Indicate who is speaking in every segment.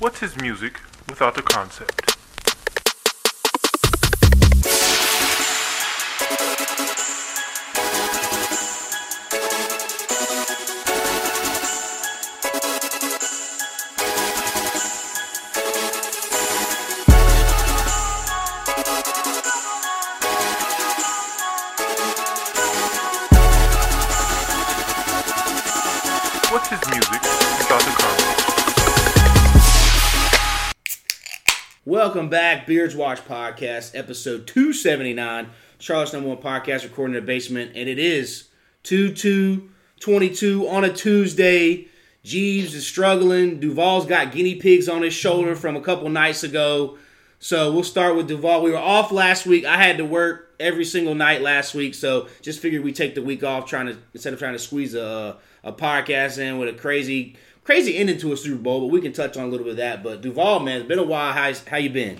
Speaker 1: What's his music without a concept?
Speaker 2: Welcome back, Beards Watch Podcast, episode 279. Charlotte's number one podcast, recording in the basement, and it is 2 2 22 on a Tuesday. Jeebs is struggling. Duvall's got guinea pigs on his shoulder from a couple nights ago. So we'll start with Duvall. We were off last week. I had to work every single night last week, so just figured we take the week off, trying to instead of trying to squeeze a a podcast in with a crazy crazy ending to a Super Bowl. But we can touch on a little bit of that. But Duvall, man, it's been a while. How how you been?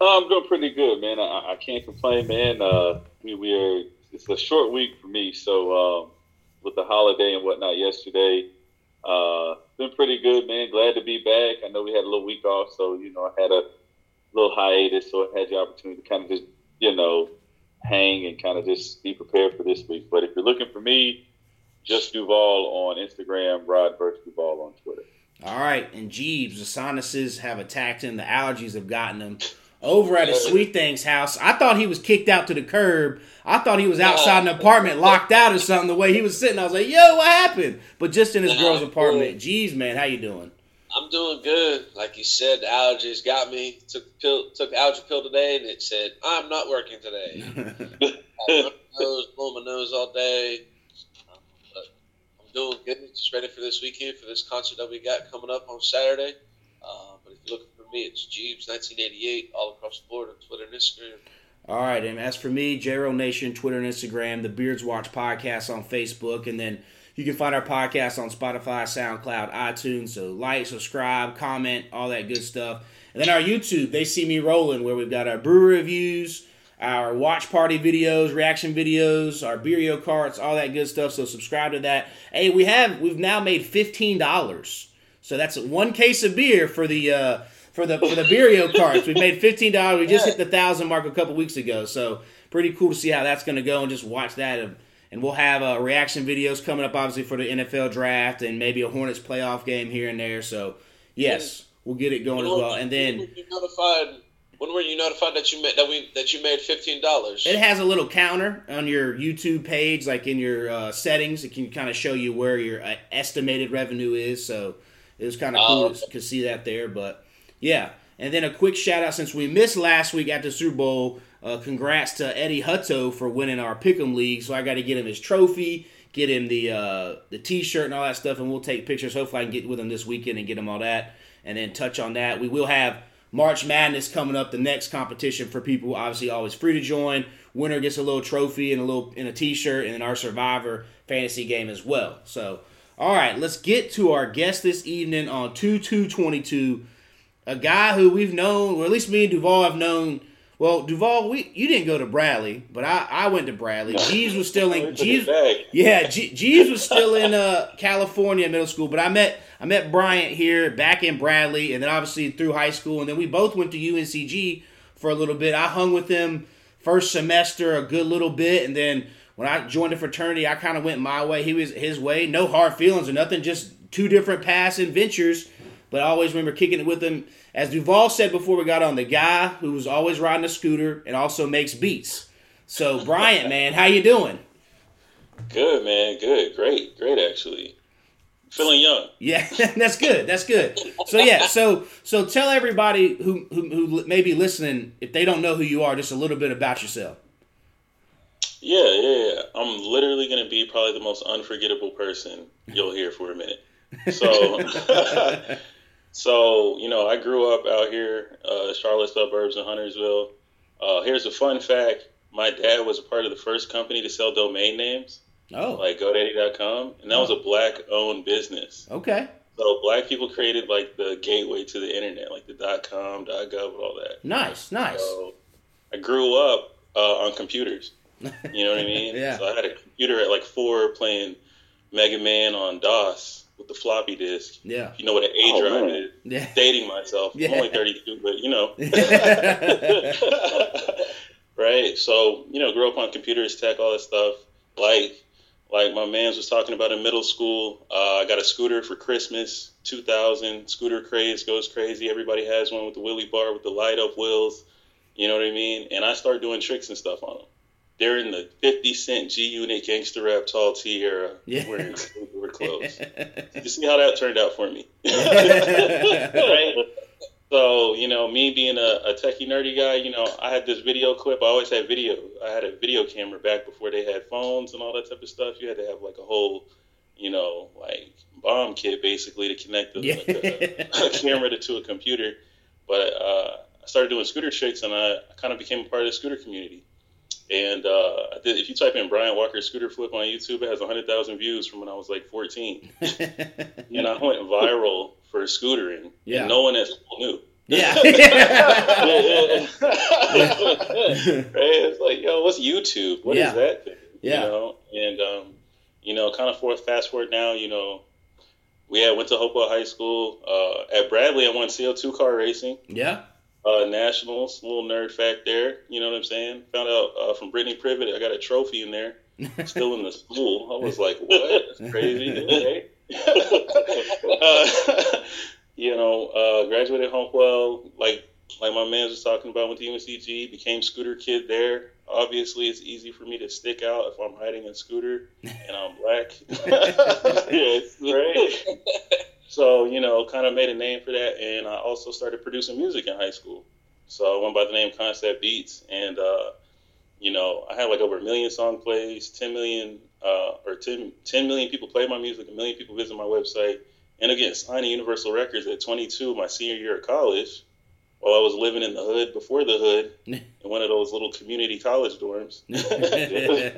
Speaker 3: Oh, I'm doing pretty good, man. I, I can't complain, man. Uh, we we are. It's a short week for me, so um, with the holiday and whatnot yesterday, uh, been pretty good, man. Glad to be back. I know we had a little week off, so you know I had a little hiatus, so I had the opportunity to kind of just you know hang and kind of just be prepared for this week. But if you're looking for me, just Duvall on Instagram, Rod versus Duvall on Twitter.
Speaker 2: All right, and Jeebs, the sinuses have attacked him. The allergies have gotten him. Over at his Sweet Things house, I thought he was kicked out to the curb. I thought he was outside an apartment, locked out or something. The way he was sitting, I was like, "Yo, what happened?" But just in his
Speaker 4: Nah,
Speaker 2: girl's
Speaker 4: cool.
Speaker 2: apartment. Jeebs, man, how you doing?
Speaker 4: I'm doing good. Like you said, the allergies got me. Took the pill, took the allergy pill today, and it said I'm not working today. I my nose, blow my nose all day. Doing good. Just ready for this weekend for this concert that we got coming up on Saturday. Uh, but if you're looking for me, it's Jeebs 1988 all across the board on Twitter and Instagram.
Speaker 2: All right, and as for me, JRO Nation, Twitter and Instagram, the Beards Watch podcast on Facebook, and then you can find our podcast on Spotify, SoundCloud, iTunes. So like, subscribe, comment, all that good stuff. And then our YouTube, they see me rolling, where we've got our brew reviews, our watch party videos, reaction videos, our Beerio carts, all that good stuff. So subscribe to that. Hey, we have we've now made fifteen dollars. So that's one case of beer for the uh, for the for the Beerio carts. We made fifteen dollars. We just hit the thousand mark a couple weeks ago. So pretty cool to see how that's going to go and just watch that. And, and we'll have uh, reaction videos coming up, obviously for the NFL draft and maybe a Hornets playoff game here and there. So yes, we'll get it going as well. And then
Speaker 4: notified? When were you notified that you made that we that you made fifteen dollars?
Speaker 2: It has a little counter on your YouTube page, like in your uh, settings. It can kind of show you where your uh, estimated revenue is. So it was kind of
Speaker 4: Oh,
Speaker 2: cool
Speaker 4: okay.
Speaker 2: to, to see that there. But yeah, and then a quick shout out since we missed last week at the Super Bowl. Uh, congrats to Eddie Hutto for winning our Pick'em League. So I got to get him his trophy, get him the uh, the T-shirt and all that stuff, and we'll take pictures. Hopefully, I can get with him this weekend and get him all that, and then touch on that. We will have March Madness coming up, the next competition for people. Obviously, always free to join. Winner gets a little trophy and a little in a T-shirt, and then our Survivor fantasy game as well. So, all right, let's get to our guest this evening on two two twenty two. A guy who we've known, or at least me and Duvall have known. Well, Duvall, we you didn't go to Bradley, but I, I went to Bradley. Jeebs was still in
Speaker 3: Jeebs,
Speaker 2: yeah, Jeebs was still in uh, California middle school, but I met I met Bryant here back in Bradley, and then obviously through high school, and then we both went to UNCG for a little bit. I hung with him first semester a good little bit, and then when I joined the fraternity, I kind of went my way. He was his way. No hard feelings or nothing, just two different paths and ventures. But I always remember kicking it with him. As Duval said before we got on, the guy who was always riding a scooter and also makes beats. So Bryant, man, how you doing?
Speaker 5: Good man, good, great, great actually. Feeling young.
Speaker 2: Yeah, that's good. That's good. So yeah, so so tell everybody who, who who may be listening if they don't know who you are, just a little bit about yourself.
Speaker 5: Yeah, yeah, yeah. I'm literally gonna be probably the most unforgettable person you'll hear for a minute. So, so you know, I grew up out here, uh, Charlotte suburbs in Huntersville. Uh, here's a fun fact: my dad was a part of the first company to sell domain names,
Speaker 2: Oh,
Speaker 5: like GoDaddy.com, and that was a black-owned business.
Speaker 2: okay,
Speaker 5: So black people created like the gateway to the internet, like the dot .com, dot .gov, all that.
Speaker 2: nice, nice.
Speaker 5: So I grew up uh, on computers. You know what I mean?
Speaker 2: Yeah.
Speaker 5: So I had a computer at like four playing Mega Man on DOS with the floppy disk.
Speaker 2: Yeah.
Speaker 5: You know what an A
Speaker 3: Oh,
Speaker 5: drive
Speaker 3: man.
Speaker 5: is.
Speaker 2: Yeah.
Speaker 5: Dating myself.
Speaker 2: Yeah.
Speaker 5: I'm only 32, but you know. right? So, you know, grew up on computers, tech, all that stuff. Like, like my man's was talking about in middle school. Uh, I got a scooter for Christmas, 2000. Scooter craze goes crazy. Everybody has one with the wheelie bar with the light up wheels. You know what I mean? And I start doing tricks and stuff on them. They're in the 50 Cent G Unit gangster rap tall T era,
Speaker 2: Yeah.
Speaker 5: wearing skateboard clothes. You see how that turned out for me. right? So, you know, me being a, a techie nerdy guy, you know, I had this video clip. I always had video. I had a video camera back before they had phones and all that type of stuff. You had to have like a whole, you know, like bomb kit basically to connect the, like, a, a camera to, to a computer. But uh, I started doing scooter tricks and I, I kind of became a part of the scooter community. And uh, I did, if you type in Bryant Walker scooter flip on YouTube, it has 100,000 views from when I was like 14. And I went viral for scootering.
Speaker 2: Yeah.
Speaker 5: And no one at school knew.
Speaker 2: yeah.
Speaker 5: right? It's like, yo, what's YouTube? What is
Speaker 2: Yeah.
Speaker 5: that thing?
Speaker 2: Yeah.
Speaker 5: You know, and um, you know, kind of fast forward now, you know, we had went to Hopewell High School. Uh, at Bradley, I won CO2 car racing,
Speaker 2: yeah.
Speaker 5: uh, nationals. little nerd fact there. You know what I'm saying? Found out uh, from Brittany Privet, I got a trophy in there, still in the school. I was like, what? That's crazy. Okay. Uh, you know, uh, graduated Hopewell, like like my man was talking about with the UNCG, became scooter kid there. Obviously, it's easy for me to stick out if I'm riding a scooter and I'm black. yes, right. So you know, kind of made a name for that, and I also started producing music in high school. So I went by the name Koncept Beats, and uh, you know, I had like over a million song plays, 10 million uh, or 10, 10 million people play my music, a million people visit my website, and again, signing Universal Records at 22, my senior year of college, while I was living in the hood before the hood, in one of those little community college dorms. you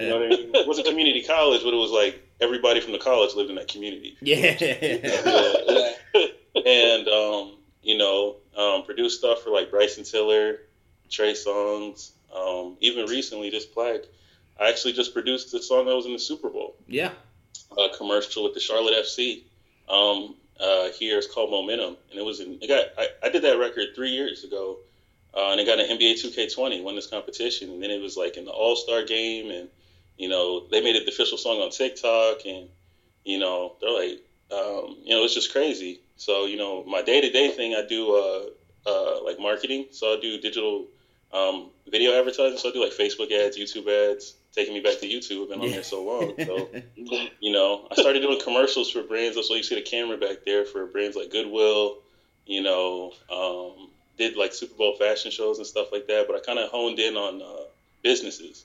Speaker 5: know what I mean? It wasn't community college, but it was like everybody from the college lived in that community.
Speaker 2: Yeah.
Speaker 5: and um, you know, um, produced stuff for like Bryson Tiller, Trey Songz. Um, even recently, this plaque, I actually just produced the song that was in the Super Bowl,
Speaker 2: yeah.
Speaker 5: a commercial with the Charlotte FC. Um, uh, here it's called Momentum, and it was in. It got. I, I did that record three years ago, uh, and it got an NBA 2K20, won this competition, and then it was like in the All Star game, and you know they made it the official song on TikTok, and you know they're like, um, you know, it's just crazy. So you know, my day to day thing, I do uh, uh, like marketing, so I do digital um, video advertising, so I do like Facebook ads, YouTube ads. Taking me back to YouTube, I've been on there so long. So you know, I started doing commercials for brands. That's why you see the camera back there for brands like Goodwill. You know, um, did like Super Bowl fashion shows and stuff like that. But I kind of honed in on uh, businesses.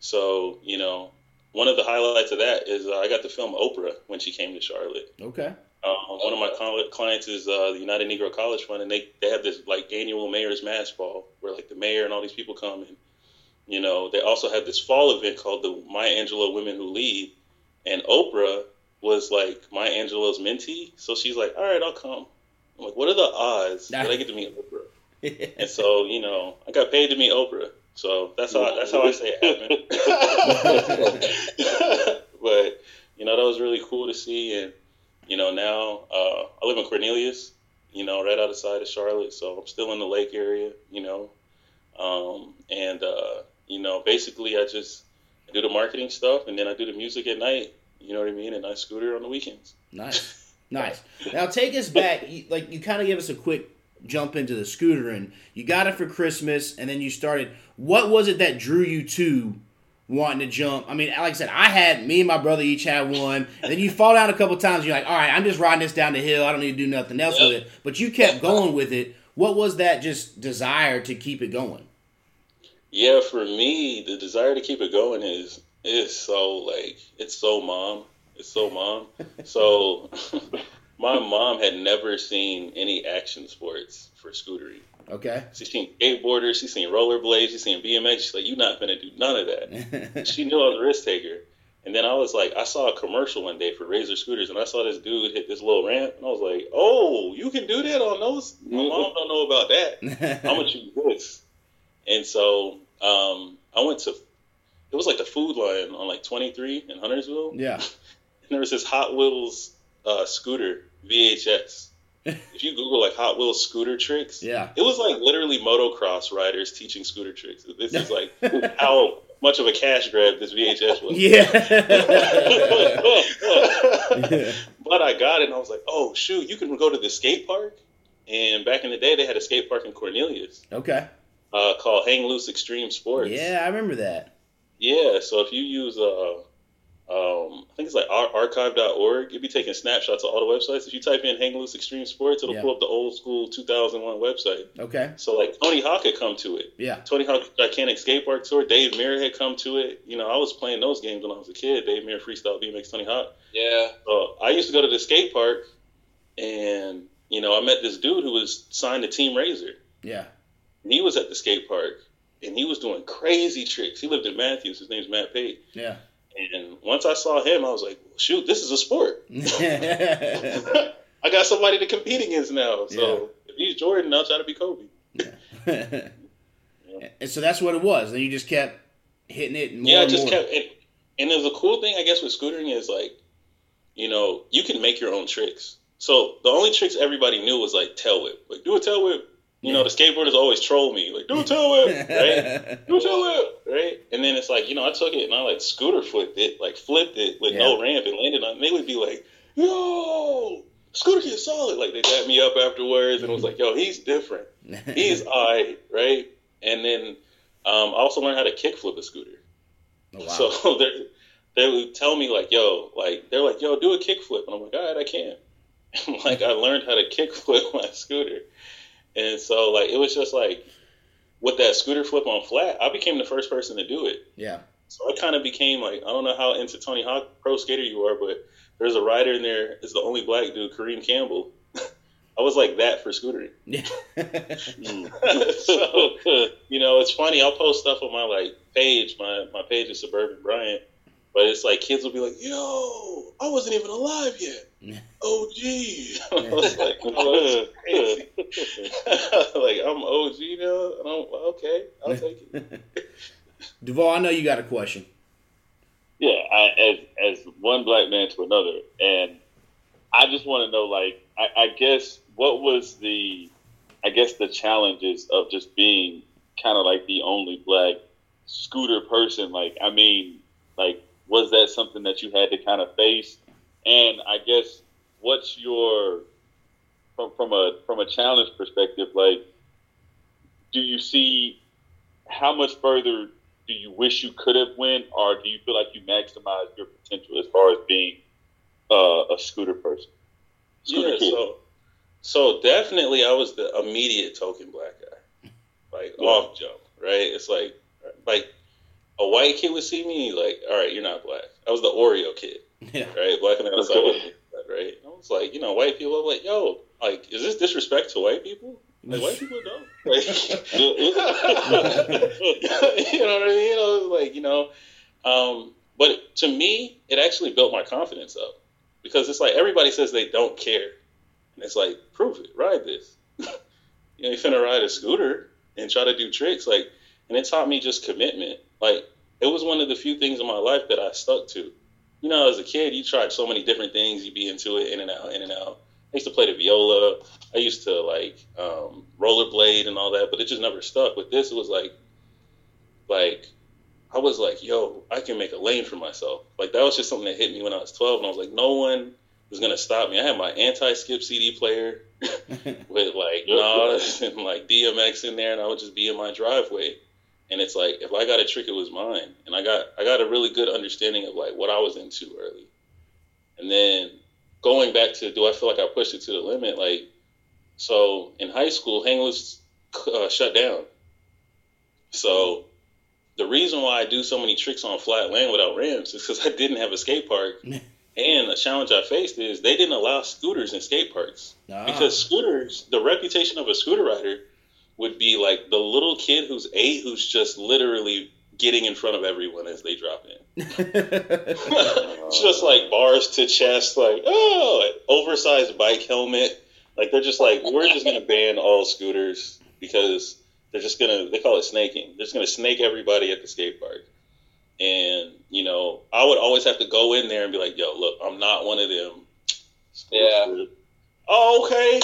Speaker 5: So you know, one of the highlights of that is uh, I got to film Oprah when she came to Charlotte.
Speaker 2: okay.
Speaker 5: Uh, one of my clients is uh, the United Negro College Fund, and they, they have this like annual mayor's masked ball where like the mayor and all these people come and you know they also had this fall event called the Maya Angelou Women Who Lead, and Oprah was like Maya Angelou's mentee, so she's like, all right, I'll come. I'm like, what are the odds that I get to meet Oprah? And so you know, I got paid to meet Oprah, so that's how that's how I say it but you know, that was really cool to see, and you know, now uh, I live in Cornelius, you know, right outside of Charlotte, so I'm still in the Lake area, you know, um, and uh, you know, basically, I just I do the marketing stuff, and then I do the music at night. You know what I mean? And I scooter on the weekends.
Speaker 2: Nice, nice. Now take us back. you- Like you kind of give us a quick jump into the scooter, and you got it for Christmas, and then you started. What was it that drew you to wanting to jump? I mean, like I said, I had me and my brother each had one, and then you fall down a couple times. You're like, all right, I'm just riding this down the hill. I don't need to do nothing else with it. But you kept going with it. What was that just desire to keep it going?
Speaker 5: Yeah, for me, the desire to keep it going is is so like it's so mom. It's so mom. so my mom had never seen any action sports for scootering.
Speaker 2: Okay.
Speaker 5: She's seen skateboarders, she's seen rollerblades, she's seen BMX. She's like, you're not gonna do none of that. she knew I was a risk taker. And then I was like, I saw a commercial one day for Razor scooters, and I saw this dude hit this little ramp, and I was like, oh, you can do that on those? My mom don't know about that. How much you this? And so um, I went to, it was like the Food Lion on like 23 in Huntersville.
Speaker 2: yeah.
Speaker 5: And there was this Hot Wheels uh, scooter VHS. if you Google like Hot Wheels scooter tricks,
Speaker 2: Yeah.
Speaker 5: it was like literally motocross riders teaching scooter tricks. This is like how much of a cash grab this VHS was.
Speaker 2: Yeah.
Speaker 5: but I got it and I was like, oh shoot, you can go to the skate park. And back in the day, they had a skate park in Cornelius
Speaker 2: okay.
Speaker 5: Uh, called Hang Loose Extreme Sports.
Speaker 2: Yeah, I remember that.
Speaker 5: Yeah, so if you use, uh, um, I think it's like ar- archive.org, you'll be taking snapshots of all the websites. If you type in Hang Loose Extreme Sports, it'll
Speaker 2: Yeah.
Speaker 5: pull up the old school 2001 website.
Speaker 2: Okay.
Speaker 5: So like Tony Hawk had come to it.
Speaker 2: Yeah.
Speaker 5: Tony Hawk Gigantic Skate Park Tour. Dave Mirra had come to it. You know, I was playing those games when I was a kid. Dave Mirra Freestyle BMX Tony Hawk.
Speaker 4: Yeah.
Speaker 5: So I used to go to the skate park, and you know, I met this dude who was signed to Team Razor.
Speaker 2: Yeah.
Speaker 5: And he was at the skate park, and he was doing crazy tricks. He lived in Matthews. His name's Matt Pate.
Speaker 2: Yeah.
Speaker 5: And once I saw him, I was like, well, shoot, this is a sport.
Speaker 2: yeah.
Speaker 5: I got somebody to compete against now. So if he's Jordan, I'll try to be Kobe. yeah.
Speaker 2: and so that's what it was. And you just kept hitting it. More
Speaker 5: yeah, I
Speaker 2: and
Speaker 5: just kept. And, and there's a cool thing, I guess, with scootering is like, you know, you can make your own tricks. So the only tricks everybody knew was like tail whip. Like, do a tail whip. You know, the skateboarders always troll me. Like, do a tail whip, right? Do a tail whip, right? And then it's like, you know, I took it and I like scooter flipped it, like flipped it with no ramp and landed on. And they would be like, yo, scooter kid solid. Like they dapped me up afterwards and it was like, yo, he's different. He's I, right? And then um, I also learned how to kick flip a scooter.
Speaker 2: Oh, wow.
Speaker 5: So they they would tell me like, yo, like they're like, yo, do a kick flip, and I'm like, all right, I can. And like I learned how to kick flip my scooter, and so like it was just like with that scooter flip on flat, I became the first person to do it.
Speaker 2: yeah.
Speaker 5: So I kind of became like, I don't know how into Tony Hawk Pro Skater you are, but there's a rider in there. It's the only black dude, Kareem Campbell. I was like that for scootering.
Speaker 2: Yeah. Mm.
Speaker 5: so you know, it's funny. I'll post stuff on my like page. My my page is Suburban Bryant, but it's like kids will be like, "Yo, I wasn't even alive yet." OG. I was like, oh, that's crazy. like I'm OG now. And I'm okay. I'll take it.
Speaker 2: Duvall, I know you got a question.
Speaker 3: Yeah, I, as as one black man to another, and I just want to know, like, I, I guess what was the, I guess the challenges of just being kind of like the only black scooter person. Like, I mean, like, was that something that you had to kind of face? And I guess what's your from from a from a challenge perspective, like, do you see how much further do you wish you could have went, or do you feel like you maximized your potential as far as being uh, a scooter person? Scooter
Speaker 5: yeah,
Speaker 3: kid.
Speaker 5: so so definitely I was the immediate token black guy. Like
Speaker 3: Yeah.
Speaker 5: off jump, right? It's like like a white kid would see me like, all right, you're not black. I was the Oreo kid,
Speaker 2: Yeah.
Speaker 5: right? Black the outside, right? I was like, you know, white people. I'm like, yo, like, is this disrespect to white people? Like white people don't. Like, you know what I mean? I was like, you know, um, but to me, it actually built my confidence up because it's like everybody says they don't care, and it's like, prove it, ride this. you know, you finna ride a scooter and try to do tricks, like, and it taught me just commitment. Like, it was one of the few things in my life that I stuck to. You know, as a kid, you tried so many different things. You'd be into it, in and out, in and out. I used to play the viola. I used to like um, rollerblade and all that, but it just never stuck. With this, it was like, like I was like, yo, I can make a lane for myself. Like that was just something that hit me when I was 12, and I was like, no one was gonna stop me. I had my anti-skip CD player with like Nas and like DMX in there, and I would just be in my driveway. And it's like if I got a trick, it was mine, and I got I got a really good understanding of like what I was into early. And then going back to do I feel like I pushed it to the limit? Like so in high school, Hang was uh, shut down. So the reason why I do so many tricks on flat land without ramps is because I didn't have a skate park. and the challenge I faced is they didn't allow scooters in skate parks
Speaker 2: Ah.
Speaker 5: because scooters, the reputation of a scooter rider would be like the little kid who's eight who's just literally getting in front of everyone as they drop in. Just like bars to chest, like oh, oversized bike helmet. Like they're just like we're just gonna ban all scooters because they're just gonna they call it snaking. They're just gonna snake everybody at the skate park. And you know, I would always have to go in there and be like, "Yo, look, I'm not one of them
Speaker 4: Yeah.
Speaker 5: Oh, okay.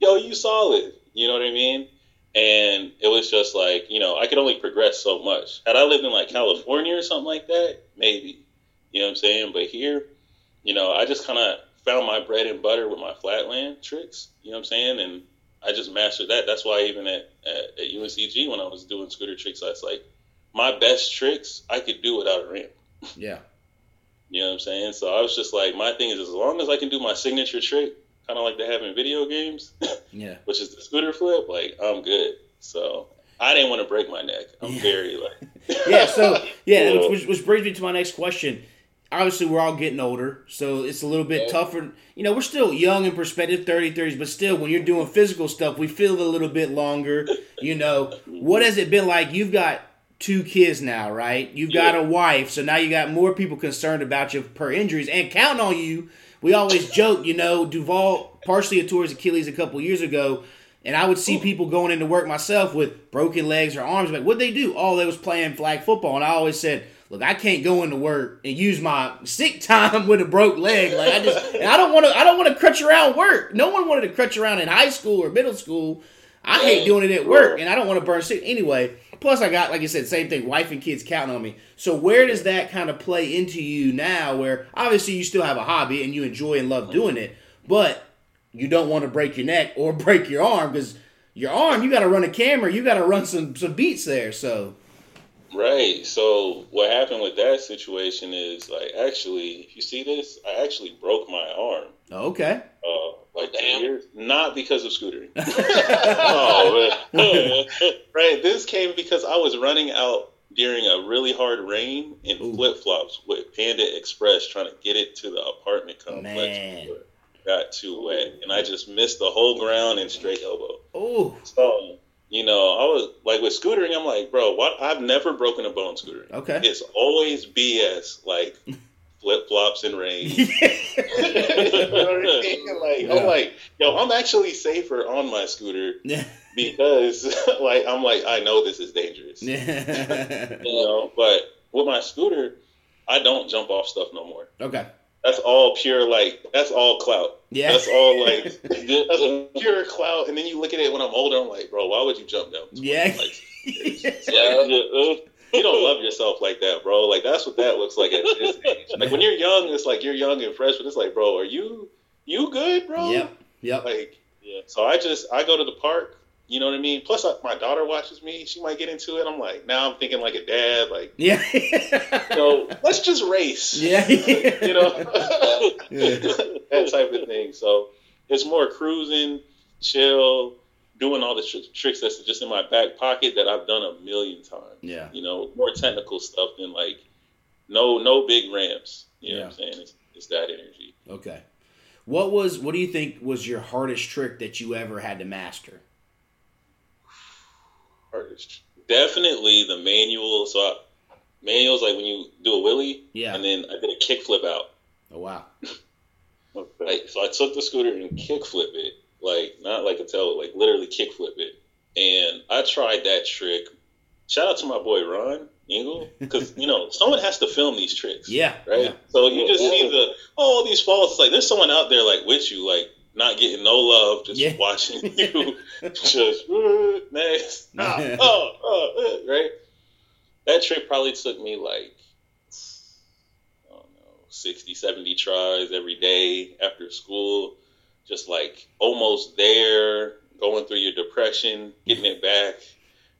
Speaker 5: Yo, you solid. You know what I mean? And it was just like, you know, I could only progress so much. Had I lived in like California or something like that, maybe. You know what I'm saying? But here, you know, I just kind of found my bread and butter with my flatland tricks. You know what I'm saying? And I just mastered that. That's why even at, at, at UNCG when I was doing scooter tricks, I was like, my best tricks I could do without a ramp.
Speaker 2: Yeah.
Speaker 5: You know what I'm saying? So I was just like, my thing is as long as I can do my signature trick, kind of like they have in video games,
Speaker 2: Yeah.
Speaker 5: which is the scooter flip, like I'm good. So I didn't want to break my neck. I'm
Speaker 2: Yeah.
Speaker 5: very like,
Speaker 2: Yeah. So yeah, which, which brings me to my next question. Obviously, we're all getting older, so it's a little bit
Speaker 4: Yeah.
Speaker 2: tougher. You know, we're still young in perspective, 30, 30s, but still, when you're doing physical stuff, we feel a little bit longer. You know, what has it been like? You've got two kids now, right? You've got a wife, so now you got more people concerned about you per injuries and counting on you. We always joke, you know, Duvall partially tore his Achilles a couple years ago, and I would see people going into work myself with broken legs or arms. Like, what they do? Oh, they was playing flag football, and I always said, look, I can't go into work and use my sick time with a broke leg. Like I just, and I don't want to, I don't want to crutch around work. No one wanted to crutch around in high school or middle school. I hate doing it at work, and I don't want to burn sick anyway. Plus, I got, like I said, same thing, wife and kids counting on me. So, where does that kind of play into you now? Where obviously you still have a hobby and you enjoy and love doing it, but you don't want to break your neck or break your arm because your arm, you got to run a camera, you got to run some some beats there. So,
Speaker 5: right. So what happened with that situation is like, actually, if you see this, I actually broke my arm.
Speaker 2: okay,
Speaker 5: Uh, like
Speaker 4: Damn.
Speaker 5: years, not because of scootering. oh man, right. This came because I was running out during a really hard rain in flip flops with Panda Express, trying to get it to the apartment complex.
Speaker 2: Man.
Speaker 5: Got too wet, and I just missed the whole ground and straight elbow.
Speaker 2: oh,
Speaker 5: So, you know, I was like with scootering, I'm like, bro, what? I've never broken a bone scootering.
Speaker 2: okay.
Speaker 5: It's always BS, like flip flops and rain. You know what I mean? Like,
Speaker 2: Yeah.
Speaker 5: I'm like, yo, I'm actually safer on my scooter because, like, I'm like, I know this is dangerous. You
Speaker 2: Yeah.
Speaker 5: know, but with my scooter, I don't jump off stuff no more.
Speaker 2: okay.
Speaker 5: That's all pure, like, that's all clout.
Speaker 2: Yeah.
Speaker 5: That's all, like, that's pure clout. And then you look at it when I'm older, I'm like, bro, why would you jump down?
Speaker 2: Yeah.
Speaker 5: Like,
Speaker 4: Yeah.
Speaker 5: you don't love yourself like that, bro. Like that's what that looks like at this age. Like when you're young, it's like you're young and fresh, but it's like, bro, are you you good, bro?
Speaker 2: Yep. Yep.
Speaker 5: Like, yeah. So I just I go to the park. You know what I mean? Plus, like, my daughter watches me. She might get into it. I'm like, now I'm thinking like a dad. Like,
Speaker 2: Yeah.
Speaker 5: so let's just race.
Speaker 2: Yeah.
Speaker 5: You know,
Speaker 2: Yeah.
Speaker 5: that type of thing. So it's more cruising, chill, doing all the tr- tricks that's just in my back pocket that I've done a million times
Speaker 2: Yeah.
Speaker 5: you know, more technical stuff than like no no big ramps. You know what I'm saying? It's, it's that energy.
Speaker 2: Okay. What was what do you think was your hardest trick that you ever had to master?
Speaker 5: Definitely the manual. So I, manuals like when you do a wheelie,
Speaker 2: Yeah.
Speaker 5: and then I did a kick flip out.
Speaker 2: Oh wow.
Speaker 5: Like so, I took the scooter and kick flip it, like not like a tail, like literally kick flip it. And I tried that trick. Shout out to my boy Ron Engel, because you know someone has to film these tricks.
Speaker 2: Yeah.
Speaker 5: right?
Speaker 2: Yeah.
Speaker 5: So you just see the oh, all these falls. It's like there's someone out there like with you, like not getting no love, just
Speaker 2: Yeah.
Speaker 5: watching you, just uh, next, ah, oh, uh, right? That trick probably took me like I don't know, 60, 70 tries every day after school, just like almost there, going through your depression, getting it back.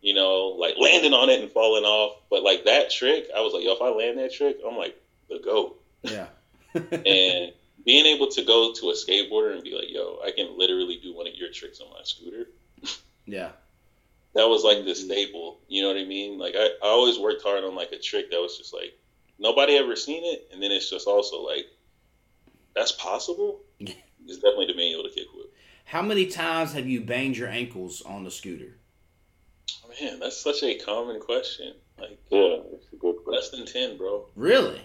Speaker 5: You know, like landing on it and falling off. But like that trick, I was like, yo, if I land that trick, I'm like the goat
Speaker 2: Yeah.
Speaker 5: and being able to go to a skateboarder and be like, "Yo, I can literally do one of your tricks on my scooter."
Speaker 2: yeah.
Speaker 5: That was like the staple. You know what I mean? Like I, I always worked hard on like a trick that was just like nobody ever seen it, and then it's just also like that's possible. It's definitely the manual to kick with.
Speaker 2: How many times have you banged your ankles on the scooter?
Speaker 5: Man, that's such a common question. Like
Speaker 3: Yeah, that's a good question.
Speaker 5: less than ten, bro.
Speaker 2: Really?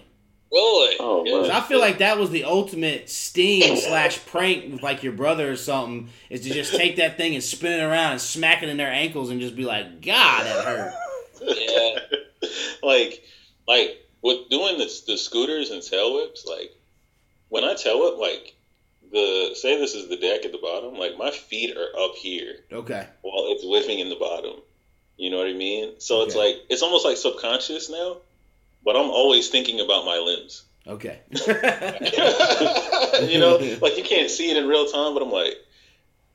Speaker 4: Really?
Speaker 3: Oh,
Speaker 4: Yeah.
Speaker 2: I feel like that was the ultimate sting slash prank with like your brother or something is to just take that thing and spin it around and smack it in their ankles and just be like, God, that hurt.
Speaker 4: Yeah.
Speaker 5: like, like with doing the, the scooters and tail whips, like when I tail whip, like the say this is the deck at the bottom, like my feet are up here
Speaker 2: Okay.
Speaker 5: while it's whipping in the bottom. You know what I mean? So it's like it's almost like subconscious now, but I'm always thinking about my limbs.
Speaker 2: Okay.
Speaker 5: you know, like you can't see it in real time, but I'm like,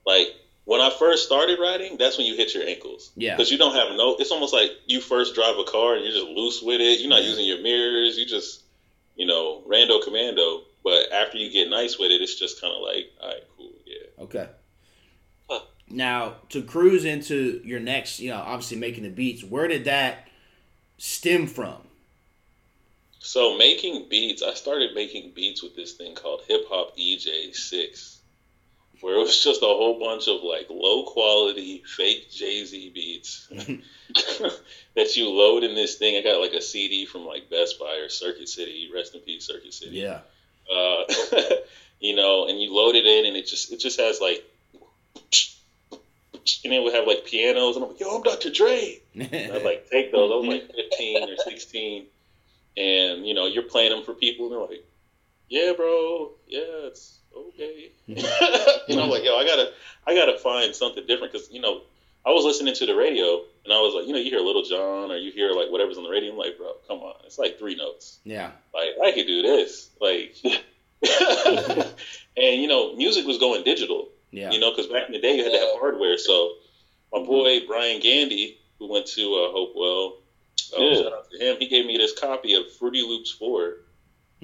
Speaker 5: like when I first started riding, that's when you hit your ankles.
Speaker 2: Yeah.
Speaker 5: Because you don't have no. It's almost like you first drive a car and you're just loose with it. You're not using your mirrors. You just, you know, rando commando. But after you get nice with it, it's just kind of like, all right, cool, yeah.
Speaker 2: Okay.
Speaker 4: Huh.
Speaker 2: Now to cruise into your next, you know, obviously making the beats. Where did that stem from?
Speaker 5: So making beats, I started making beats with this thing called Hip Hop eJay Six, where it was just a whole bunch of like low quality fake Jay Z beats that you load in this thing. I got like a CD from like Best Buy or Circuit City. Rest in peace, Circuit City.
Speaker 2: Yeah.
Speaker 5: Uh, you know, and you load it in, and it just it just has like. And it would have like pianos, and I'm like, "Yo, I'm Dr. Dre." I'd like take those. I was like 15 or 16, and you know, you're playing them for people, and they're like, "Yeah, bro, yeah, it's okay." you know, I'm like, yo, I gotta, I gotta find something different because you know, I was listening to the radio, and I was like, you know, you hear Lil Jon or you hear like whatever's on the radio. I'm like, bro, come on, it's like three notes.
Speaker 2: yeah.
Speaker 5: Like I could do this, like. and you know, music was going digital.
Speaker 2: Yeah.
Speaker 5: You know, because back in the day you had to have hardware. So my boy Brian Gandy, who went to uh, Hopewell, uh,
Speaker 3: Yeah.
Speaker 5: shout out to him. He gave me this copy of Fruity Loops 4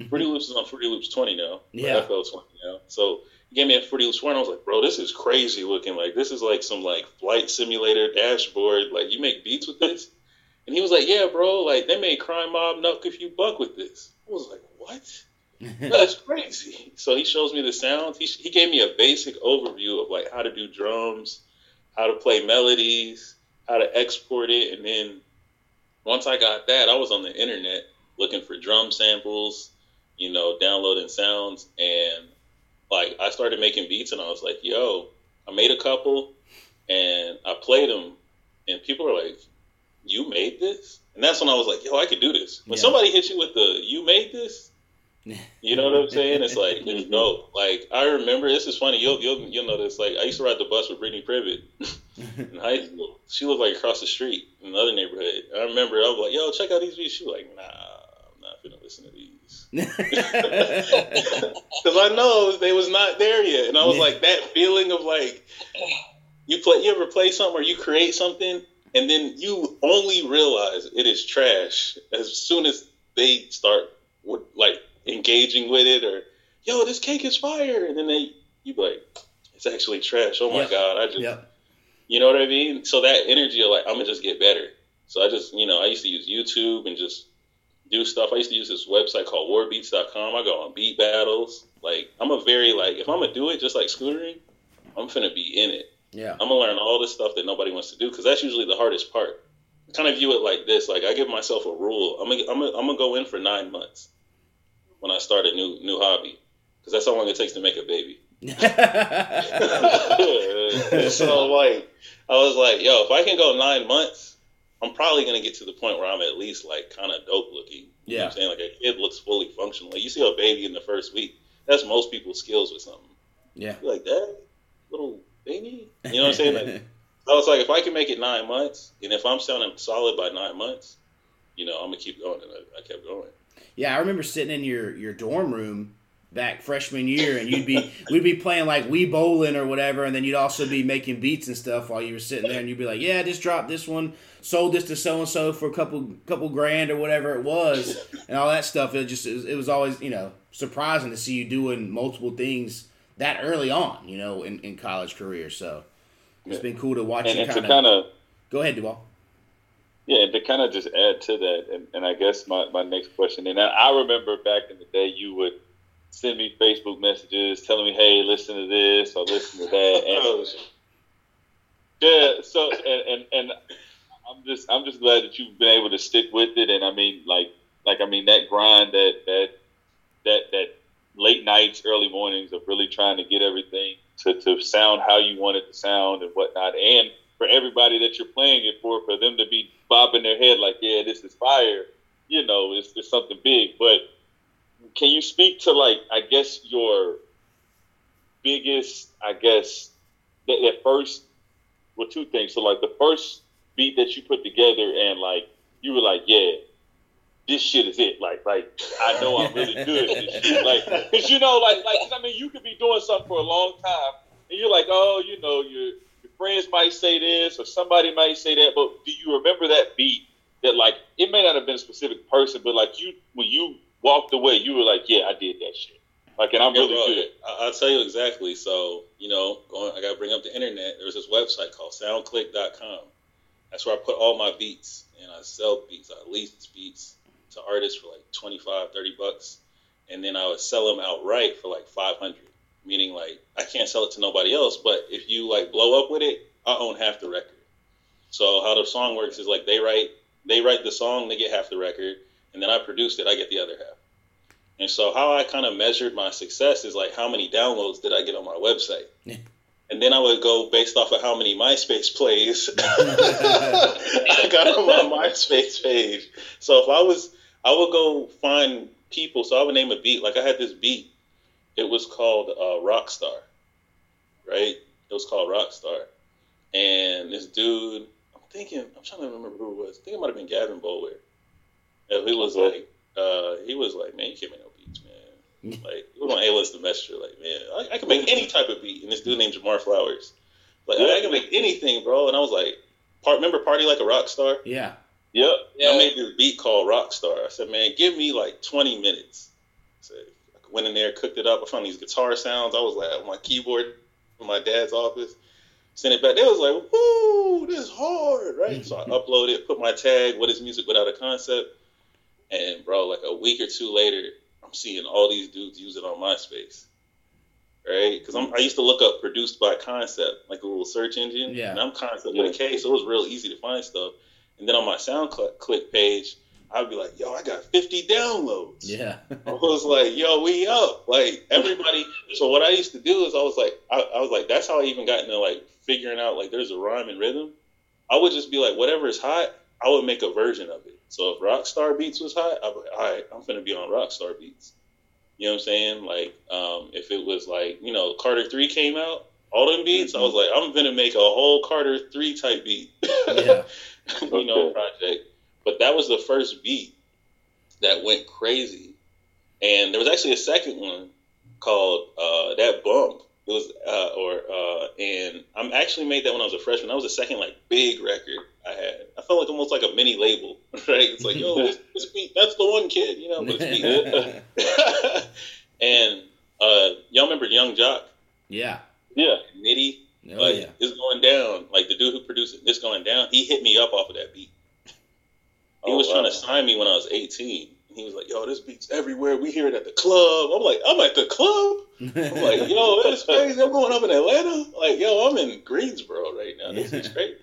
Speaker 5: Fruity Loops is on Fruity Loops 20 now.
Speaker 2: Yeah.
Speaker 5: FL 20 now. So he gave me a Fruity Loops 4, and I was like, bro, this is crazy looking. Like this is like some like flight simulator dashboard. Like you make beats with this. And he was like, yeah, bro. Like they made Crime Mob Knuck if you buck with this. I was like, what? That's crazy. So he shows me the sounds. He, he gave me a basic overview of like how to do drums, how to play melodies, how to export it, and then once I got that, I was on the internet looking for drum samples, you know, downloading sounds, and like I started making beats, and I was like, yo, I made a couple, and I played them, and people were like, you made this, and that's when I was like, yo, I could do this. When
Speaker 2: Yeah.
Speaker 5: somebody hits you with the you made this. You know what I'm saying? It's like it's dope. Like I remember, this is funny. You'll you'll you'll know this. Like I used to ride the bus with Brittany Privet in high school. She lived like across the street in another neighborhood. I remember I was like, "Yo, check out these beats." She was like, "Nah, I'm not gonna listen to these." Because I know they was not there yet, and I was
Speaker 2: Yeah.
Speaker 5: like that feeling of like you play. You ever play something or you create something, and then you only realize it is trash as soon as they start like engaging with it, or yo, this cake is fire, and then they you be like, it's actually trash. Oh my
Speaker 2: Yep.
Speaker 5: god, I just
Speaker 2: yep.
Speaker 5: you know what I mean? So that energy of like, I'm gonna just get better. So I just, you know, I used to use YouTube and just do stuff. I used to use this website called warbeats.com. I go on beat battles. Like, I'm a very, like, if I'm gonna do it just like scootering, I'm gonna be in it.
Speaker 2: Yeah.
Speaker 5: I'm gonna learn all this stuff that nobody wants to do because that's usually the hardest part. I kind of view it like this: like I give myself a rule. I'm gonna, I'm gonna, I'm gonna go in for nine months when I start a new new hobby because that's how long it takes to make a baby. so like, I was like, yo, if I can go nine months, I'm probably gonna get to the point where I'm at least like kind of dope looking. You know what I'm saying? Like a kid looks fully functional. Like you see a baby in the first week, that's most people's skills with something.
Speaker 2: yeah.
Speaker 5: You're like that little baby. You know what I'm saying? Like, I was like, if I can make it nine months, and if I'm sounding solid by nine months, you know, I'm gonna keep going, and I, I kept going.
Speaker 2: Yeah, I remember sitting in your, your dorm room back freshman year, and you'd be we'd be playing like Wii Bowling or whatever, and then you'd also be making beats and stuff while you were sitting there, and you'd be like, "Yeah, I just dropped this one, sold this to so and so for a couple couple grand or whatever it was, and all that stuff." It just it was, it was always you know surprising to see you doing multiple things that early on, you know, in, in college career. So it's been cool to watch
Speaker 3: And,
Speaker 2: you kind of go ahead, Duvall.
Speaker 3: Yeah, and to kind of just add to that, and, and I guess my, my next question, and I, I remember back in the day, you would send me Facebook messages telling me, "Hey, listen to this or listen to that," and oh, yeah, so and, and and I'm just I'm just glad that you've been able to stick with it, and I mean, like like I mean that grind, that that that that late nights, early mornings of really trying to get everything to to sound how you want it to sound and whatnot, and for everybody that you're playing it for, for them to be bobbing their head like, yeah, this is fire, you know, it's, it's something big. But can you speak to like, I guess your biggest, I guess, that, that first, well, two things. So like the first beat that you put together, and like you were like, yeah, this shit is it. Like, like I know I'm really good at this shit. Like, cause you know, like, like I mean, you could be doing something for a long time, and you're like, oh, you know, your your friends might say this, or somebody might say that, but do you remember that beat? That like it may not have been a specific person, but like you when you walked away, you were like, yeah, I did that shit. Like, and I'm
Speaker 5: Yeah,
Speaker 3: really
Speaker 5: bro,
Speaker 3: good.
Speaker 5: I'll tell you exactly. So, you know, going, I got to bring up the internet. There's this website called soundclick.com. That's where I put all my beats and I sell beats. I lease beats to artists for like 25, 30 bucks. And then I would sell them outright for like 500, meaning like I can't sell it to nobody else. But if you like blow up with it, I own half the record. So how the song works is like they write, they write the song, they get half the record. And then I produced it, I get the other half. And so how I kind of measured my success is like how many downloads did I get on my website?
Speaker 2: Yeah.
Speaker 5: And then I would go based off of how many MySpace plays I got on my MySpace page. So if I was, I would go find people. So I would name a beat. Like I had this beat. It was called uh, Rockstar, right? It was called Rockstar. And this dude, I'm thinking, I'm trying to remember who it was. I think it might have been Gavin Bowler. And he was like, uh, he was like, man, you can't make no beats, man. Like, he was on A-list the messenger, like, man, I, I can make any type of beat. And this dude named Jamar Flowers. Like, I, I can make anything, bro. And I was like, part, remember Party Like a Rock Star?
Speaker 2: Yeah.
Speaker 3: Yep.
Speaker 4: Yeah.
Speaker 5: I made this beat called Rockstar. I said, man, give me like 20 minutes. I said, I went in there, cooked it up. I found these guitar sounds. I was like my keyboard in my dad's office. Sent it back. They was like, woo, this is hard, right? so I uploaded it, put my tag, what is music without a concept? And bro, like a week or two later, I'm seeing all these dudes use it on MySpace. Right? Because I used to look up produced by concept, like a little search engine.
Speaker 2: Yeah.
Speaker 5: And I'm concept with a K, so it was real easy to find stuff. And then on my SoundClick page, I'd be like, yo, I got 50 downloads.
Speaker 2: Yeah.
Speaker 5: I was like, yo, we up. Like everybody. so what I used to do is I was like, I, I was like, that's how I even got into like figuring out like there's a rhyme and rhythm. I would just be like, whatever is hot, I would make a version of it. So if Rockstar Beats was hot, I'd be like, all right, I'm gonna be on Rockstar Beats. You know what I'm saying? Like, um, if it was like, you know, Carter Three came out, all them beats, I was like, I'm gonna make a whole Carter Three type beat.
Speaker 2: Yeah.
Speaker 5: you know,
Speaker 3: Okay.
Speaker 5: project. But that was the first beat that went crazy. And there was actually a second one called uh, that bump. It was uh, or uh, and I'm actually made that when I was a freshman. That was the second like big record I had. I felt like almost like a mini label, right? It's like yo, this, this beat, that's the one kid, you know. But it's and uh, y'all remember Yung Joc,
Speaker 2: yeah.
Speaker 3: Yeah.
Speaker 5: Nitti?
Speaker 2: Oh
Speaker 5: like
Speaker 2: yeah.
Speaker 5: it's going down. Like the dude who produced it, it's going down. He hit me up off of that beat. He
Speaker 3: Oh,
Speaker 5: was trying to sign me when I was 18. He was like, "Yo, this beat's everywhere. We hear it at the club." I'm like, "I'm at the club." I'm like, "Yo, that's crazy. I'm going up in Atlanta. Like, yo, I'm in Greensboro right now. This is crazy."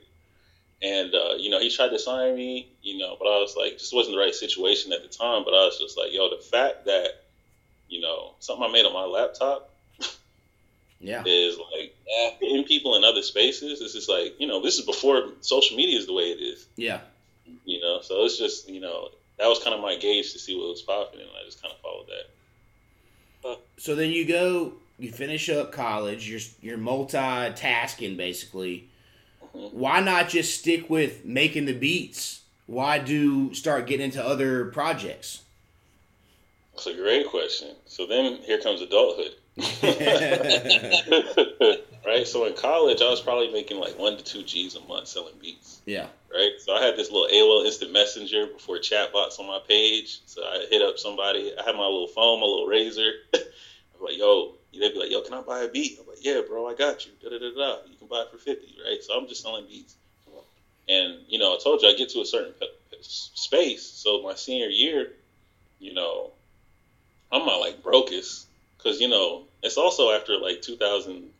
Speaker 5: And uh, you know, he tried to sign me, you know, but I was like, just wasn't the right situation at the time. But I was just like, "Yo, the fact that you know something I made on my laptop
Speaker 2: yeah.
Speaker 5: is like in people in other spaces. This is like, you know, this is before social media is the way it is,
Speaker 2: Yeah.
Speaker 5: You know. So it's just, you know, that was kind of my gauge to see what was popping, and I just kind of followed that.
Speaker 2: So then you go, you finish up college. You're you're multitasking basically.
Speaker 5: Mhm.
Speaker 2: Why not just stick with making the beats? Why do start getting into other projects?
Speaker 5: That's a great question. So then here comes adulthood, right? So in college, I was probably making like one to two G's a month selling beats.
Speaker 2: yeah.
Speaker 5: right? So I had this little AOL Instant Messenger before chatbots on my page. So I hit up somebody. I had my little phone, my little razor. I was like, yo, they'd be like, yo, can I buy a beat? I'm like, yeah, bro, I got you. Da da da da. You can buy it for fifty, right? So I'm just selling beats. And you know, I told you I get to a certain space. So my senior year, you know, I'm not like brokest because you know it's also after like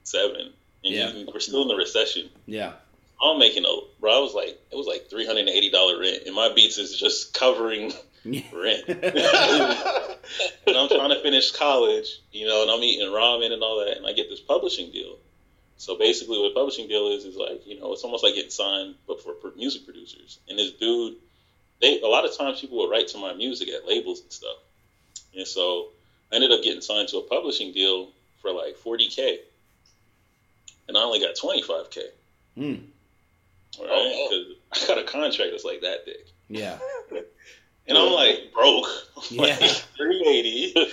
Speaker 5: 2007, and
Speaker 2: Yeah.
Speaker 5: you, we're still in the recession.
Speaker 2: Yeah.
Speaker 5: I'm making a bro. I was like, it was like three hundred and eighty dollar rent, and my beats is just covering rent. and I'm trying to finish college, you know, and I'm eating ramen and all that, and I get this publishing deal. So basically, what a publishing deal is is like, you know, it's almost like getting signed, but for, for music producers. And this dude, they a lot of times people would write to my music at labels and stuff, and so I ended up getting signed to a publishing deal for like 40k, and I only got 25k.
Speaker 2: Hmm.
Speaker 5: Right?
Speaker 4: Oh,
Speaker 5: 'Cause I got a contract that's like that big.
Speaker 2: Yeah.
Speaker 5: And I'm like broke. I'm like
Speaker 2: Yeah.
Speaker 5: 380.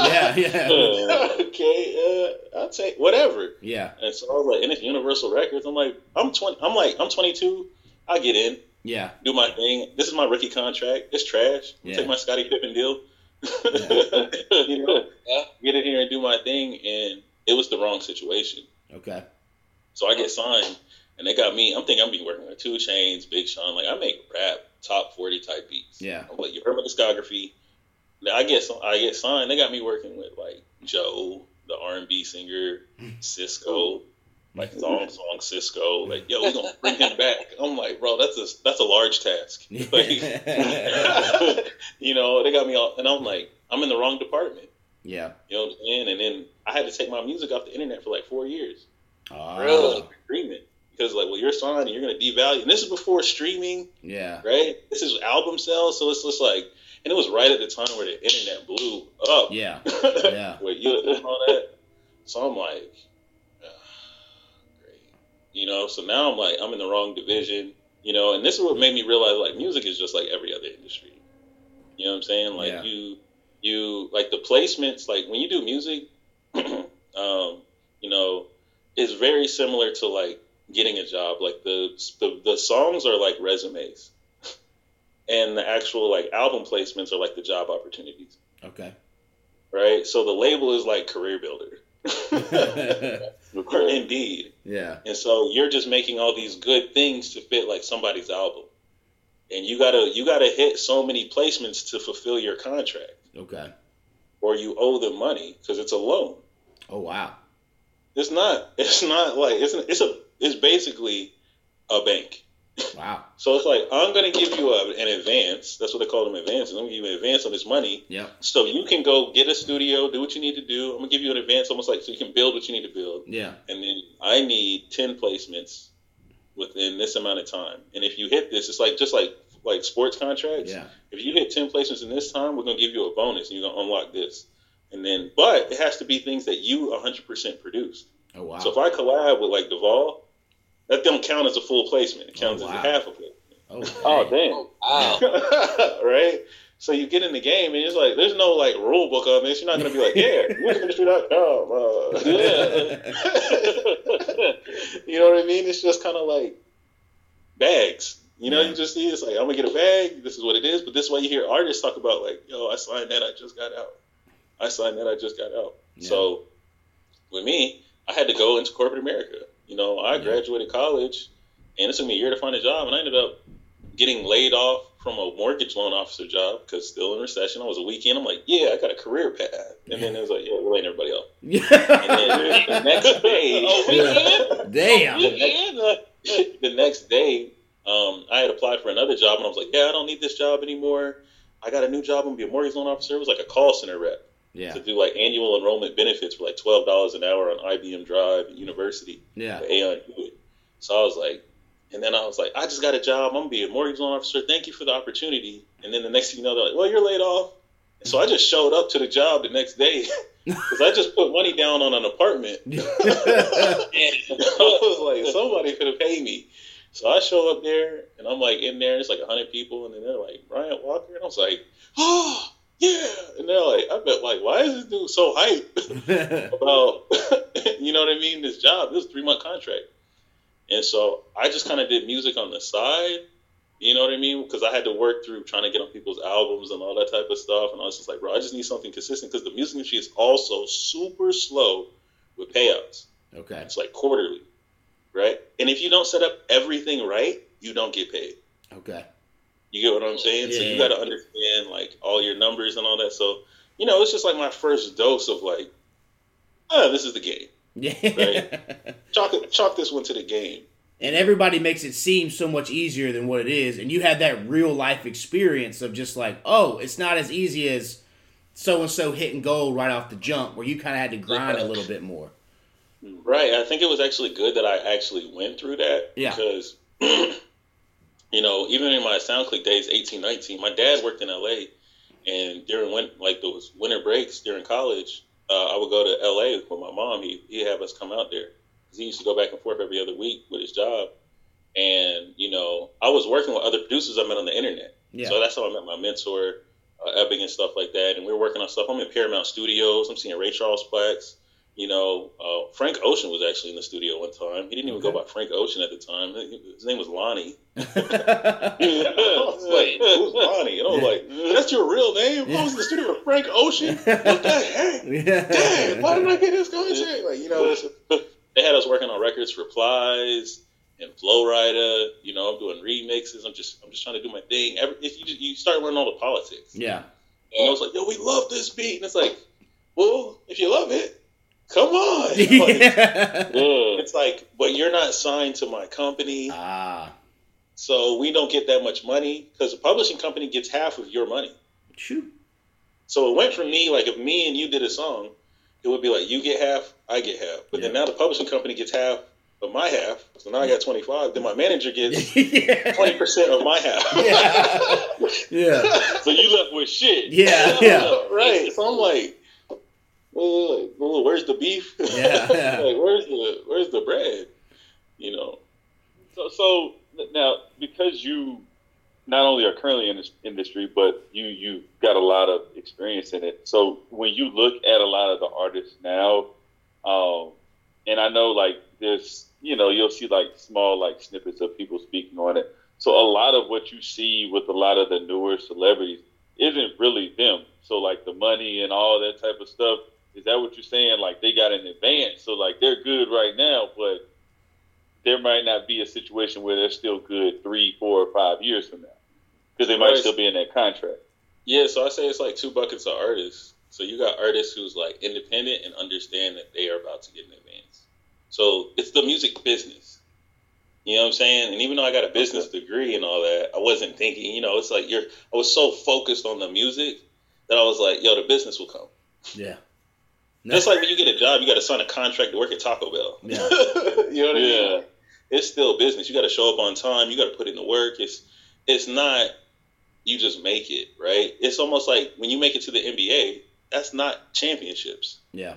Speaker 2: Yeah. Yeah.
Speaker 5: okay, uh, I'll take whatever.
Speaker 2: Yeah.
Speaker 5: And so I was like, and it's Universal Records. I'm like, I'm 20. I'm like, I'm 22. I get in,
Speaker 2: Yeah.
Speaker 5: do my thing. This is my rookie contract. It's trash.
Speaker 2: Yeah.
Speaker 5: Take my Scottie Pippen deal. you know,
Speaker 4: Yeah.
Speaker 5: get in here and do my thing. And it was the wrong situation.
Speaker 2: Okay.
Speaker 5: So I get signed, and they got me. I'm thinking I'm be working with 2 Chainz, Big Sean. Like I make rap top 40 type beats.
Speaker 2: Yeah.
Speaker 5: I'm like, you heard my discography. Now I get I get signed. They got me working with like Joe, the R&B singer, Sisqó, like Thong Song Sisqó. Like, yo, we gonna bring him back. I'm like, bro, that's a that's a large task. Like, you know, they got me all, and I'm like, I'm in the wrong department.
Speaker 2: Yeah.
Speaker 5: You know what I'm saying? And then I had to take my music off the internet for like four years
Speaker 2: Oh,
Speaker 4: Really?
Speaker 5: agreement because like well you're signed and you're gonna devalue and this is before streaming
Speaker 2: Yeah.
Speaker 5: right this is album sales so it's just like and it was right at the time where the internet blew up
Speaker 2: Yeah. Yeah.
Speaker 5: with YouTube and all that so I'm like great you know so now I'm like I'm in the wrong division you know and this is what made me realize like music is just like every other industry you know what I'm saying like
Speaker 2: Yeah.
Speaker 5: you you like the placements like when you do music um you know is very similar to like getting a job. Like the the, the songs are like resumes, and the actual like album placements are like the job opportunities,
Speaker 2: Okay.
Speaker 5: right? So the label is like career builder, indeed.
Speaker 2: yeah.
Speaker 5: And so you're just making all these good things to fit like somebody's album, and you gotta you gotta hit so many placements to fulfill your contract,
Speaker 2: Okay.
Speaker 5: or you owe them money because it's a loan.
Speaker 2: Oh wow.
Speaker 5: It's not. It's not like it's it's a it's basically a bank.
Speaker 2: Wow.
Speaker 5: So it's like I'm going to give you a, an advance. That's what they call them advances. I'm going to give you an advance on this money,
Speaker 2: Yep.
Speaker 5: so you can go get a studio, do what you need to do. I'm going to give you an advance, almost like so you can build what you need to build,
Speaker 2: Yeah.
Speaker 5: and then I need ten placements within this amount of time. And if you hit this, it's like just like like sports contracts.
Speaker 2: Yeah.
Speaker 5: If you hit ten placements in this time, we're going to give you a bonus, and you're going to unlock this. And then, but it has to be things that you 100% produced.
Speaker 2: Oh wow.
Speaker 5: So if I collab with like Duvall, that don't count as a full placement. It counts
Speaker 2: Oh, wow.
Speaker 5: as a half of it.
Speaker 2: oh,
Speaker 3: Oh
Speaker 2: dang.
Speaker 3: damn!
Speaker 4: Wow.
Speaker 5: right? So you get in the game and it's like there's no like rule book on this. You're not gonna be like, yeah, musicindustry.com. Uh, yeah. you know what I mean? It's just kind of like bags. You know,
Speaker 2: Yeah.
Speaker 5: you just see it's like I'm gonna get a bag. This is what it is. But this is why you hear artists talk about like, yo, I signed that. I just got out. I signed that. I just got out.
Speaker 2: Yeah.
Speaker 5: So with me, I had to go into corporate America. You know, I
Speaker 2: Yeah.
Speaker 5: graduated college, and it took me a year to find a job, and I ended up getting laid off from a mortgage loan officer job because still in recession. I was a weekend. I'm like, yeah, I got a career path, and then it was like, yeah, we're laying everybody off. And then the next day,
Speaker 2: Yeah. Damn.
Speaker 5: the, next, the next day, um, I had applied for another job, and I was like, yeah, I don't need this job anymore. I got a new job. I'm gonna be a mortgage loan officer. It was like a call center rep
Speaker 2: Yeah.
Speaker 5: to do like annual enrollment benefits for like twelve dollars an hour on IBM Drive at University,
Speaker 2: Yeah.
Speaker 5: Aon Hewitt. So I was like, and then I was like, I just got a job. I'm gonna be a mortgage loan officer. Thank you for the opportunity. And then the next thing you know, they're like, well, you're laid off. And so I just showed up to the job the next day because I just put money down on an apartment. And I was like, somebody could have paid me. So I show up there and I'm like in there, it's like hundred people, and then they're like, Bryant Walker, and I was like, oh yeah, and they're like, I bet like, why is this dude so hype about, you know what I mean, this job? This three month contract, and so I just kind of did music on the side. You know what I mean? Because I had to work through trying to get on people's albums and all that type of stuff. And I was just like, bro, I just need something consistent because the music industry is also super slow with payouts.
Speaker 2: okay.
Speaker 5: It's like quarterly, right? And if you don't set up everything right, you don't get paid.
Speaker 2: Okay.
Speaker 5: You get what I'm saying? so
Speaker 2: Yeah.
Speaker 5: you got to understand like all your numbers and all that. So you know, it's just like my first dose of like, oh, this is the game.
Speaker 2: Yeah.
Speaker 5: Chalk chalk this one to the game.
Speaker 2: and everybody makes it seem so much easier than what it is and you had that real life experience of just like oh it's not as easy as so and so hitting goal right off the jump where you kind of had to grind a little bit more
Speaker 5: Right. I think it was actually good that I actually went through that
Speaker 2: Yeah.
Speaker 5: because, you know, even in my SoundClick days, eighteen, nineteen, my dad worked in LA, and during when like those winter breaks during college, uh, I would go to L.A. with my mom. He he have us come out there because he used to go back and forth every other week with his job. And you know, I was working with other producers I met on the internet.
Speaker 2: Yeah.
Speaker 5: So that's how I met my mentor, uh, Ebbing and stuff like that. And we were working on stuff. I'm in Paramount Studios. I'm seeing Ray Charles Plex. You know, uh, Frank Ocean was actually in the studio one time. He didn't even go by Frank Ocean at the time. His name was Lonny. Was like, who's Lonny? And I was like, that's your real name? I was in the studio with Frank Ocean? What the heck? Dang, why did I get this contract? Like, you know, they had us working on records for Plies and Flo Rida. You know, I'm doing remixes. I'm just, I'm just trying to do my thing. Every, if you, you start learning all the politics.
Speaker 2: yeah.
Speaker 5: And I was like, yo, we love this beat. And it's like, well, if you love it, come on. Like,
Speaker 2: yeah.
Speaker 3: Yeah.
Speaker 5: it's like, but you're not signed to my company.
Speaker 2: Ah,
Speaker 5: So we don't get that much money because the publishing company gets half of your money.
Speaker 2: shoot.
Speaker 5: So it went from me, like if me and you did a song, it would be like you get half, I get half. But then now the publishing company gets half of my half. So now I got 25. Then my manager gets
Speaker 2: yeah.
Speaker 5: 20% of my half.
Speaker 2: Yeah. Yeah.
Speaker 3: So you left with shit.
Speaker 2: Yeah. Yeah.
Speaker 5: right. So I'm like, well, well, where's the beef?
Speaker 2: Yeah, yeah.
Speaker 5: like, where's the where's the bread? You know.
Speaker 3: So, so now, because you not only are currently in this industry, but you you got a lot of experience in it. So when you look at a lot of the artists now, um, and I know like there's you know you'll see like small like snippets of people speaking on it. So a lot of what you see with a lot of the newer celebrities isn't really them. So like the money and all that type of stuff. Is that what you're saying? Like they got an advance, so like they're good right now, but there might not be a situation where they're still good three, four, or five years from now because they might
Speaker 5: Right.
Speaker 3: still be in that contract.
Speaker 5: Yeah, so I say it's like two buckets of artists. So you got artists who's like independent and understand that they are about to get an advance. So it's the music business. You know what I'm saying? And even though I got a business degree and all that, I wasn't thinking, you know, it's like you're I was so focused on the music that I was like, yo, the business will come.
Speaker 2: Yeah.
Speaker 5: Just like when you get a job, you got to sign a contract to work at Taco Bell.
Speaker 2: Yeah.
Speaker 5: you know what I mean?
Speaker 3: Yeah.
Speaker 5: It's still business. You got to show up on time. You got to put in the work. It's it's not you just make it right. It's almost like when you make it to the NBA. That's not championships.
Speaker 2: Yeah.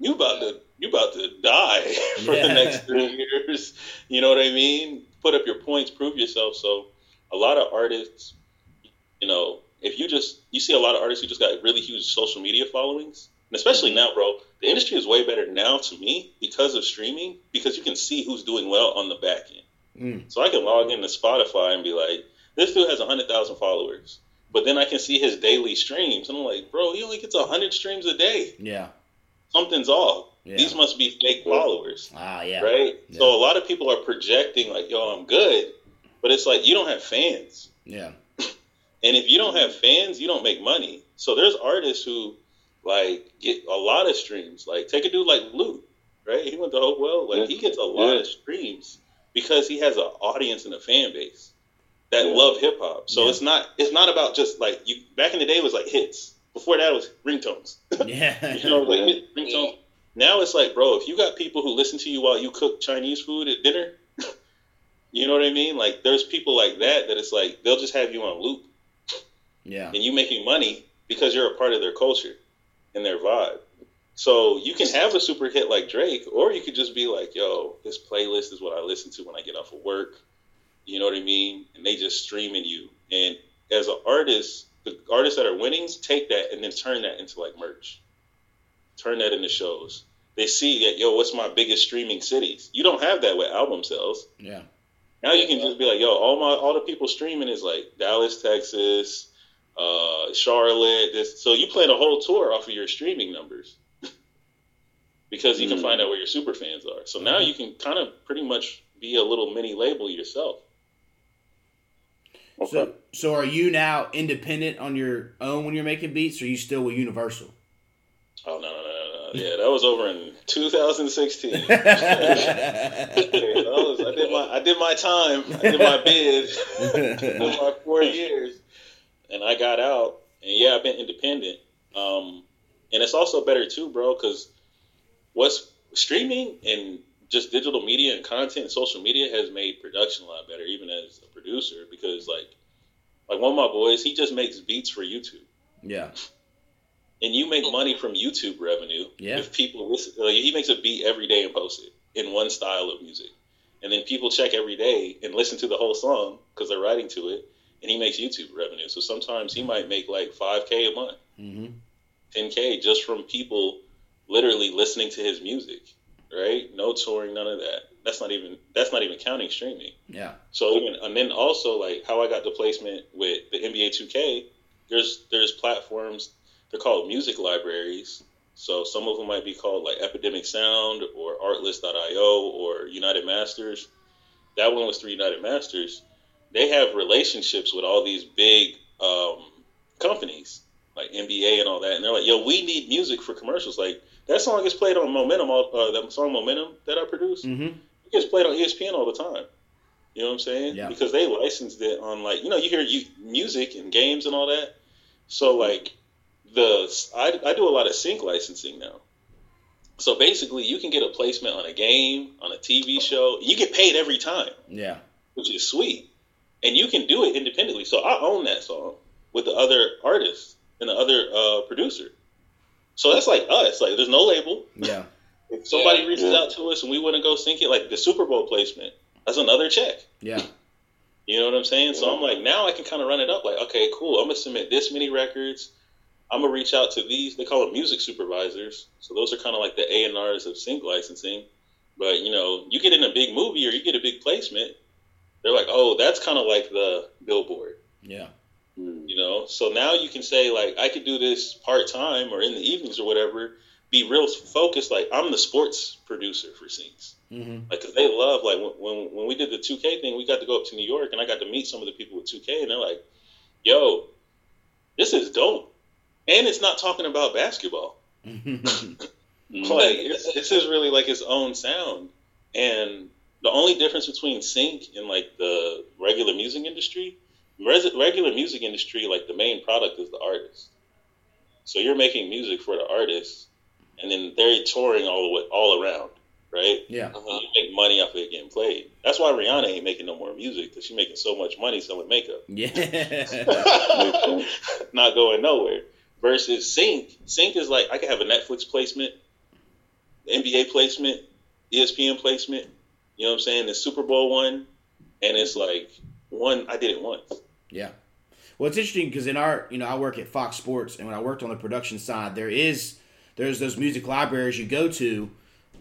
Speaker 5: You about to you about to die for
Speaker 2: Yeah.
Speaker 5: the next three years. You know what I mean? Put up your points, prove yourself. So a lot of artists, you know, if you just you see a lot of artists who just got really huge social media followings, and especially now, bro, the industry is way better now to me because of streaming because you can see who's doing well on the back end.
Speaker 2: Mm.
Speaker 5: So I can log into Spotify and be like, this dude has hundred thousand followers, but then I can see his daily streams, and I'm like, bro, he only gets hundred streams a day.
Speaker 2: Yeah.
Speaker 5: Something's off.
Speaker 2: Yeah.
Speaker 5: These must be fake followers
Speaker 2: Ah, yeah.
Speaker 5: right?
Speaker 2: Yeah.
Speaker 5: So a lot of people are projecting like, "Yo, I'm good," but it's like you don't have fans,
Speaker 2: Yeah.
Speaker 5: and if you don't have fans, you don't make money. So there's artists who like get a lot of streams. Like take a dude like Luke, right? He went to Hopewell, like he gets a lot
Speaker 3: Yeah.
Speaker 5: of streams because he has an audience and a fan base that
Speaker 3: Yeah.
Speaker 5: love hip hop. So
Speaker 2: Yeah.
Speaker 5: it's not it's not about just like you. Back in the day, it was like hits. Before that, it was ringtones.
Speaker 2: Yeah.
Speaker 5: You know, like
Speaker 3: Yeah.
Speaker 5: hit. Now it's like, bro, if you got people who listen to you while you cook Chinese food at dinner, you know what I mean? Like, there's people like that that it's like they'll just have you on loop,
Speaker 2: Yeah.
Speaker 5: and you making money because you're a part of their culture and their vibe. So you can have a super hit like Drake, or you could just be like, yo, this playlist is what I listen to when I get off of work. You know what I mean? And they just streaming you. And as an artist, the artists that are winning take that and then turn that into like merch. Turn that into shows. They see that, yo, what's my biggest streaming cities? You don't have that with album sales.
Speaker 2: Yeah.
Speaker 5: Now you can just be like, yo, all my all the people streaming is like Dallas, Texas, uh, Charlotte. This, so you plan a whole tour off of your streaming numbers because you can
Speaker 3: Mm.
Speaker 5: find out where your super fans are. So now you can kind of pretty much be a little mini label yourself.
Speaker 2: So, so are you now independent on your own when you're making beats, or are you still with Universal?
Speaker 5: Oh no, no, no, no, no. Yeah, that was over in 2016. I, was, I did my I did my time. I did my bid. did my four years, and I got out. And yeah, I've been independent. Um, and it's also better too, bro, because what's streaming and just digital media and content, and social media has made production a lot better, even as a producer. Because like, like one of my boys, he just makes beats for YouTube.
Speaker 2: yeah.
Speaker 5: and you make money from YouTube revenue.
Speaker 2: Yeah.
Speaker 5: If people listen, like, he makes a beat every day and posts it in one style of music, and then people check every day and listen to the whole song because they're writing to it, and he makes YouTube revenue. So sometimes he might make like five k a month,
Speaker 2: hmm
Speaker 5: ten k just from people literally listening to his music, right? No touring, none of that. That's not even that's not even counting streaming.
Speaker 2: Yeah.
Speaker 5: So even and then also like how I got the placement with the NBA 2K, there's there's platforms they're called music libraries. So some of them might be called like Epidemic Sound or Artlist.io or United Masters. That one was through United Masters. They have relationships with all these big um, companies like NBA and all that, and they're like, "Yo, we need music for commercials." Like that song gets played on Momentum. All, uh, that song Momentum that I produced
Speaker 2: hmm
Speaker 5: it gets played on ESPN all the time. You know what I'm saying?
Speaker 2: Yeah.
Speaker 5: Because they licensed it on like you know you hear you, music and games and all that. So like the I, I do a lot of sync licensing now. So basically, you can get a placement on a game, on a TV show. You get paid every time,
Speaker 2: Yeah.
Speaker 5: which is sweet, and you can do it independently. So I own that song with the other artists and the other uh, producer. So that's like us. Like there's no label.
Speaker 2: Yeah.
Speaker 5: If somebody
Speaker 4: Yeah,
Speaker 5: reaches
Speaker 3: yeah.
Speaker 5: out to us and we want to go sync it, like the Super Bowl placement, that's another check.
Speaker 2: Yeah.
Speaker 5: You know what I'm saying? So I'm like, now I can kind of run it up. Like, okay, cool. I'm gonna submit this many records. I'm gonna reach out to these. They call them music supervisors. So those are kind of like the A and R's of sync licensing. But you know, you get in a big movie or you get a big placement, they're like, oh, that's kind of like the billboard.
Speaker 2: Yeah.
Speaker 5: You know, so now you can say like, I could do this part time or in the evenings or whatever. Be real focused. Like I'm the sports producer for syncs.
Speaker 2: hmm
Speaker 5: Like, 'cause they love like when, when when we did the 2K thing, we got to go up to New York and I got to meet some of the people with 2K, and they're like, "Yo, this is dope," and it's not talking about basketball. Like, it's, this is really like its own sound, and the only difference between sync and like the regular music industry, res- regular music industry, like the main product is the artist. So you're making music for the artist, and then they're touring all the way, all around, right?
Speaker 2: yeah.
Speaker 4: Uh-huh.
Speaker 5: You make money off of it getting played. That's why Rihanna ain't making no more music because she's making so much money selling makeup,
Speaker 2: Yeah.
Speaker 5: not going nowhere. Versus Sync, Sync is like I could have a Netflix placement, NBA placement, ESPN placement. You know what I'm saying? The Super Bowl one, and it's like one I did it once.
Speaker 2: Yeah. Well, it's interesting because in our, you know, I work at Fox Sports, and when I worked on the production side, there is there's those music libraries you go to,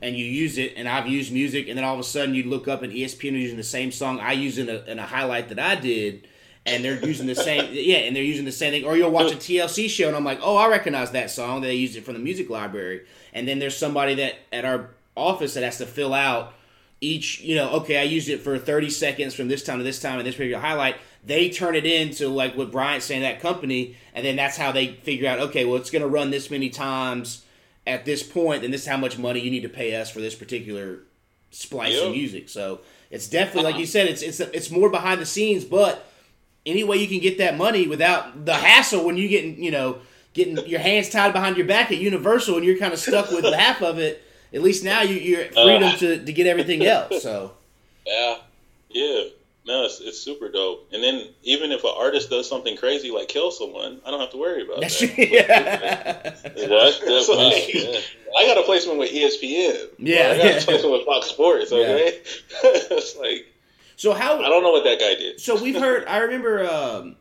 Speaker 2: and you use it. And I've used music, and then all of a sudden you look up and ESPN using the same song I use in a, in a highlight that I did, and they're using the same, yeah, and they're using the same thing. Or you'll watch a TLC show, and I'm like, oh, I recognize that song. They used it from the music library, and then there's somebody that at our office that has to fill out each, you know, okay, I used it for 30 seconds from this time to this time and this particular highlight. They turn it into like what Bryant's saying, that company, and then that's how they figure out, okay, well, it's going to run this many times at this point, and this is how much money you need to pay us for this particular splice
Speaker 5: Yeah.
Speaker 2: of music. So it's definitely, like uh-huh. you said, it's it's it's more behind the scenes, but any way you can get that money without the hassle when you getting, you know, getting your hands tied behind your back at Universal and you're kind of stuck with half of it. At least now you, you're freedom to, to get everything else. So
Speaker 4: Yeah.
Speaker 5: Yeah, no, it's, it's super dope. And then even if an artist does something crazy like kill someone, I don't have to worry about
Speaker 2: that's
Speaker 5: that.
Speaker 2: yeah.
Speaker 3: That's
Speaker 5: like,
Speaker 3: definitely.
Speaker 5: I got a placement with ESPN.
Speaker 2: Yeah,
Speaker 5: I got
Speaker 2: yeah.
Speaker 5: a placement with Fox Sports. Okay, it's like
Speaker 2: So how
Speaker 5: I don't know what that guy did.
Speaker 2: So we've heard. I remember. Um,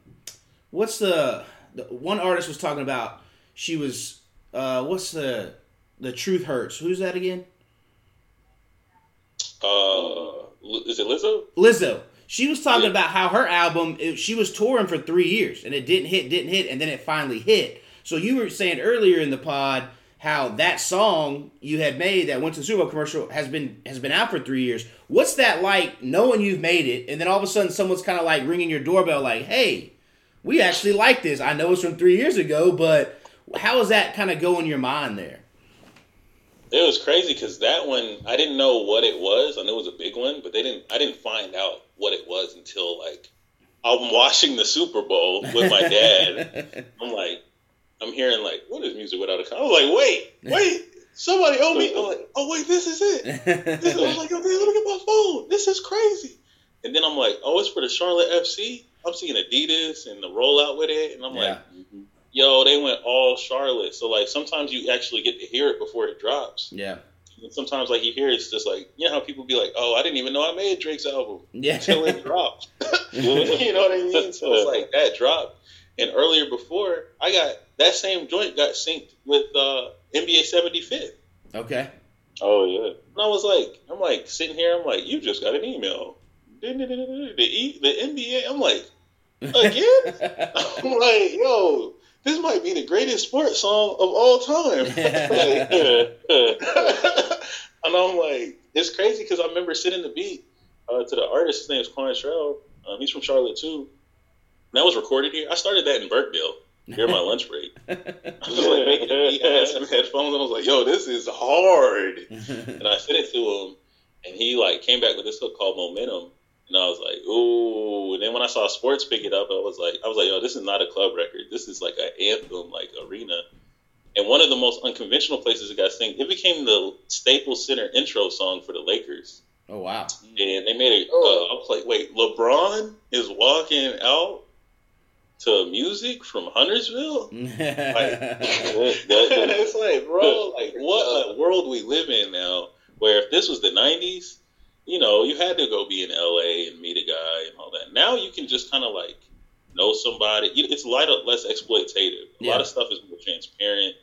Speaker 2: what's the, the one artist was talking about? She was. Uh, what's the the truth hurts? Who's that again?
Speaker 5: Uh, is it Lizzo?
Speaker 2: Lizzo. She was talking
Speaker 5: Yeah.
Speaker 2: about how her album. It, she was touring for three years and it didn't hit, didn't hit, and then it finally hit. So you were saying earlier in the pod how that song you had made that went to the Super Bowl commercial has been has been out for three years. What's that like knowing you've made it and then all of a sudden someone's kind of like ringing your doorbell like, "Hey, we actually like this. I know it's from three years ago, but how does that kind of go in your mind there?"
Speaker 5: It was crazy because that one I didn't know what it was. I knew it was a big one, but they didn't. I didn't find out what it was until like I'm watching the Super Bowl with my dad. I'm like, I'm hearing like, what is music without a? Con-? I was like, wait, wait, somebody owe me. I'm like, oh wait, this is it. This, I was like, okay, let me get my phone. This is crazy. And then I'm like, oh, it's for the Charlotte FC. I'm seeing Adidas and the rollout with it, and I'm
Speaker 2: Yeah.
Speaker 5: like, yo, they went all Charlotte. So like sometimes you actually get to hear it before it drops.
Speaker 2: Yeah.
Speaker 5: And sometimes like you hear it, it's just like you know how people be like, oh, I didn't even know I made Drake's album
Speaker 2: Yeah.
Speaker 5: until it dropped. you know what I mean? So it's like that dropped. And earlier before, I got that same joint got synced with uh, NBA 75th.
Speaker 2: okay.
Speaker 3: Oh yeah.
Speaker 5: And I was like, I'm like sitting here, I'm like, you just got an email. The, E- the NBA, I'm like, again? I'm like, yo, this might be the greatest sports song of all time. And I'm like, it's crazy because I remember sitting the beat uh, to the artist. His name is Quan Shrell. Um, he's from Charlotte too. And that was recorded here. I started that in Burkeville during my lunch break. I was like making a beat. I had some headphones and I was like, yo, this is hard. And I sent it to him, and he like came back with this hook called Momentum. And I was like, ooh. And then when I saw sports pick it up, I was like, I was like, yo, this is not a club record. This is like an anthem, like arena. And one of the most unconventional places it got synced, it became the Staples Center intro song for the Lakers.
Speaker 2: oh wow.
Speaker 5: And they made it. Uh,
Speaker 4: Oh.
Speaker 5: I was like, wait, LeBron is walking out to music from Huntersville? like, it's like, bro, like what a world we live in now. Where if this was the '90s, you know, you had to go be in LA and meet a guy and all that. Now you can just kind of like know somebody. It's a lot less exploitative. A
Speaker 2: Yeah.
Speaker 5: lot of stuff is more transparent.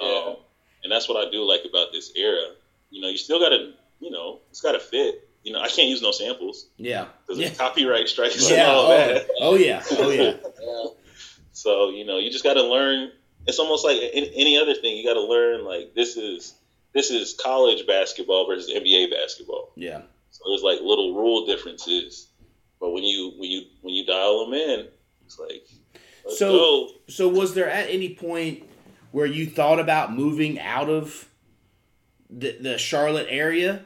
Speaker 4: Yeah.
Speaker 5: Um, and that's what I do like about this era. You know, you still got to, you know, it's got to fit. You know, I can't use no samples
Speaker 2: yeah.
Speaker 5: because
Speaker 2: Yeah.
Speaker 5: copyright strikes and
Speaker 2: Yeah.
Speaker 5: all
Speaker 2: Oh,
Speaker 5: that.
Speaker 2: oh yeah. Oh yeah.
Speaker 4: Yeah.
Speaker 5: So you know, you just got to learn. It's almost like any other thing. You got to learn like this is this is college basketball versus NBA basketball.
Speaker 2: Yeah.
Speaker 5: So there's like little rule differences, but when you when you when you dial them in, it's like
Speaker 2: So-
Speaker 5: go.
Speaker 2: So was there at any point where you thought about moving out of the the Charlotte area?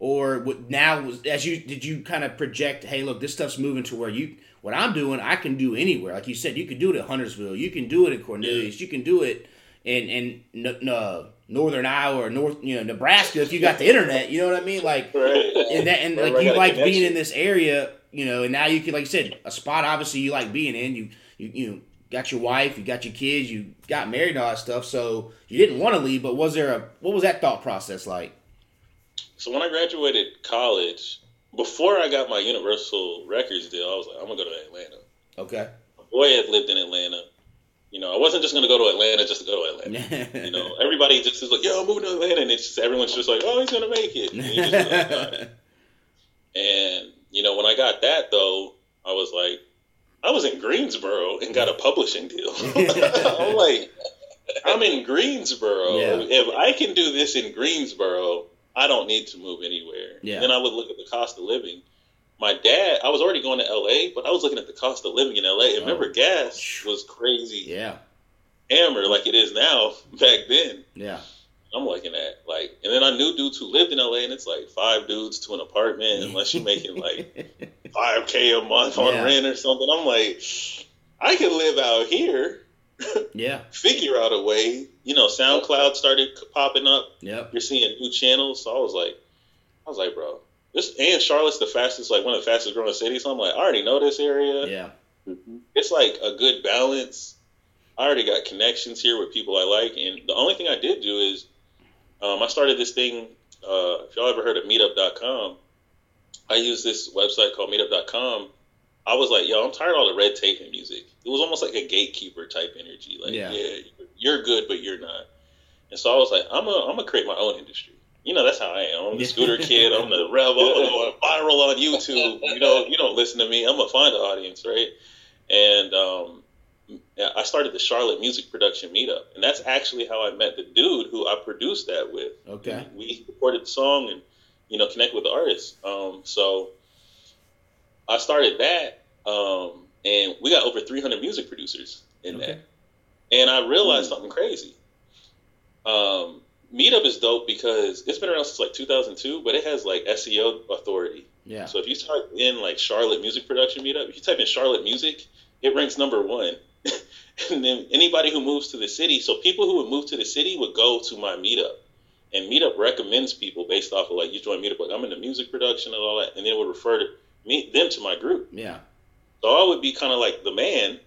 Speaker 2: Or what now was as you did you kind of project, hey, look, this stuff's moving to where you what I'm doing, I can do anywhere. Like you said, you can do it at Huntersville, you can do it in Cornelius, you can do it in in uh, northern Iowa or north, you know, Nebraska if you got the internet. You know what I mean? Like
Speaker 5: Right.
Speaker 2: and that and like you like being in this area, you know, and now you can like you said, a spot obviously you like being in. You you you know, got your wife, you got your kids, you got married and all that stuff, so you didn't want to leave, but was there a what was that thought process like?
Speaker 5: So when I graduated college, before I got my Universal Records deal, I was like, I'm gonna go to Atlanta.
Speaker 2: Okay.
Speaker 5: My boy had lived in Atlanta. You know, I wasn't just gonna go to Atlanta just to go to Atlanta. You know, everybody just is like, "Yo, I'm moving to Atlanta," and it's just everyone's just like, "Oh, he's gonna make it." And, you just like, And, you know, when I got that though, I was like, I was in Greensboro and got a publishing deal. I'm like, I'm in Greensboro.
Speaker 2: Yeah.
Speaker 5: If I can do this in Greensboro, I don't need to move anywhere.
Speaker 2: Yeah.
Speaker 5: Then I would look at the cost of living. My dad, I was already going to LA, but I was looking at the cost of living in LA. And remember, oh. gas was crazy
Speaker 2: yeah.
Speaker 5: hammer like it is now back then.
Speaker 2: Yeah.
Speaker 5: I'm looking at like, and then I knew dudes who lived in LA, and it's like five dudes to an apartment, unless you're making like five k a month on
Speaker 2: Yeah.
Speaker 5: rent or something. I'm like, I could live out here,
Speaker 2: Yeah.
Speaker 5: figure out a way. You know, SoundCloud started popping up.
Speaker 2: Yeah.
Speaker 5: You're seeing new channels, so I was like, I was like, bro, this and Charlotte's the fastest, like one of the fastest growing cities. So I'm like, I already know this area
Speaker 2: Yeah.
Speaker 5: it's like a good balance. I already got connections here with people I like, and the only thing I did do is um, I started this thing. Uh, if y'all ever heard of Meetup.com, I use this website called Meetup.com. I was like, yo, I'm tired of all the red tape in music. It was almost like a gatekeeper type energy. Like,
Speaker 2: Yeah.
Speaker 5: yeah, you're good, but you're not. And so I was like, I'm gonna I'm gonna create my own industry. You know, that's how I am. I'm the scooter kid. I'm the rebel. I'm going viral on YouTube. You know, you don't listen to me. I'm gonna find an audience, right? And um, I started the Charlotte Music Production Meetup, and that's actually how I met the dude who I produced that with.
Speaker 2: Okay.
Speaker 5: We recorded the song and you know connect with the artist. Um, so I started that, um, and we got over 300 music producers in
Speaker 2: Okay.
Speaker 5: that. And I realized something crazy. Um, Meetup is dope because it's been around since like 2002, but it has like SEO authority.
Speaker 2: Yeah.
Speaker 5: So if you type in like Charlotte Music Production Meetup, if you type in Charlotte Music, it ranks number one. and then anybody who moves to the city, so people who would move to the city would go to my meetup. And Meetup recommends people based off of like you join Meetup, like I'm into music production and all that, and then it would refer to me them to my group.
Speaker 2: Yeah.
Speaker 5: So I would be kind of like the man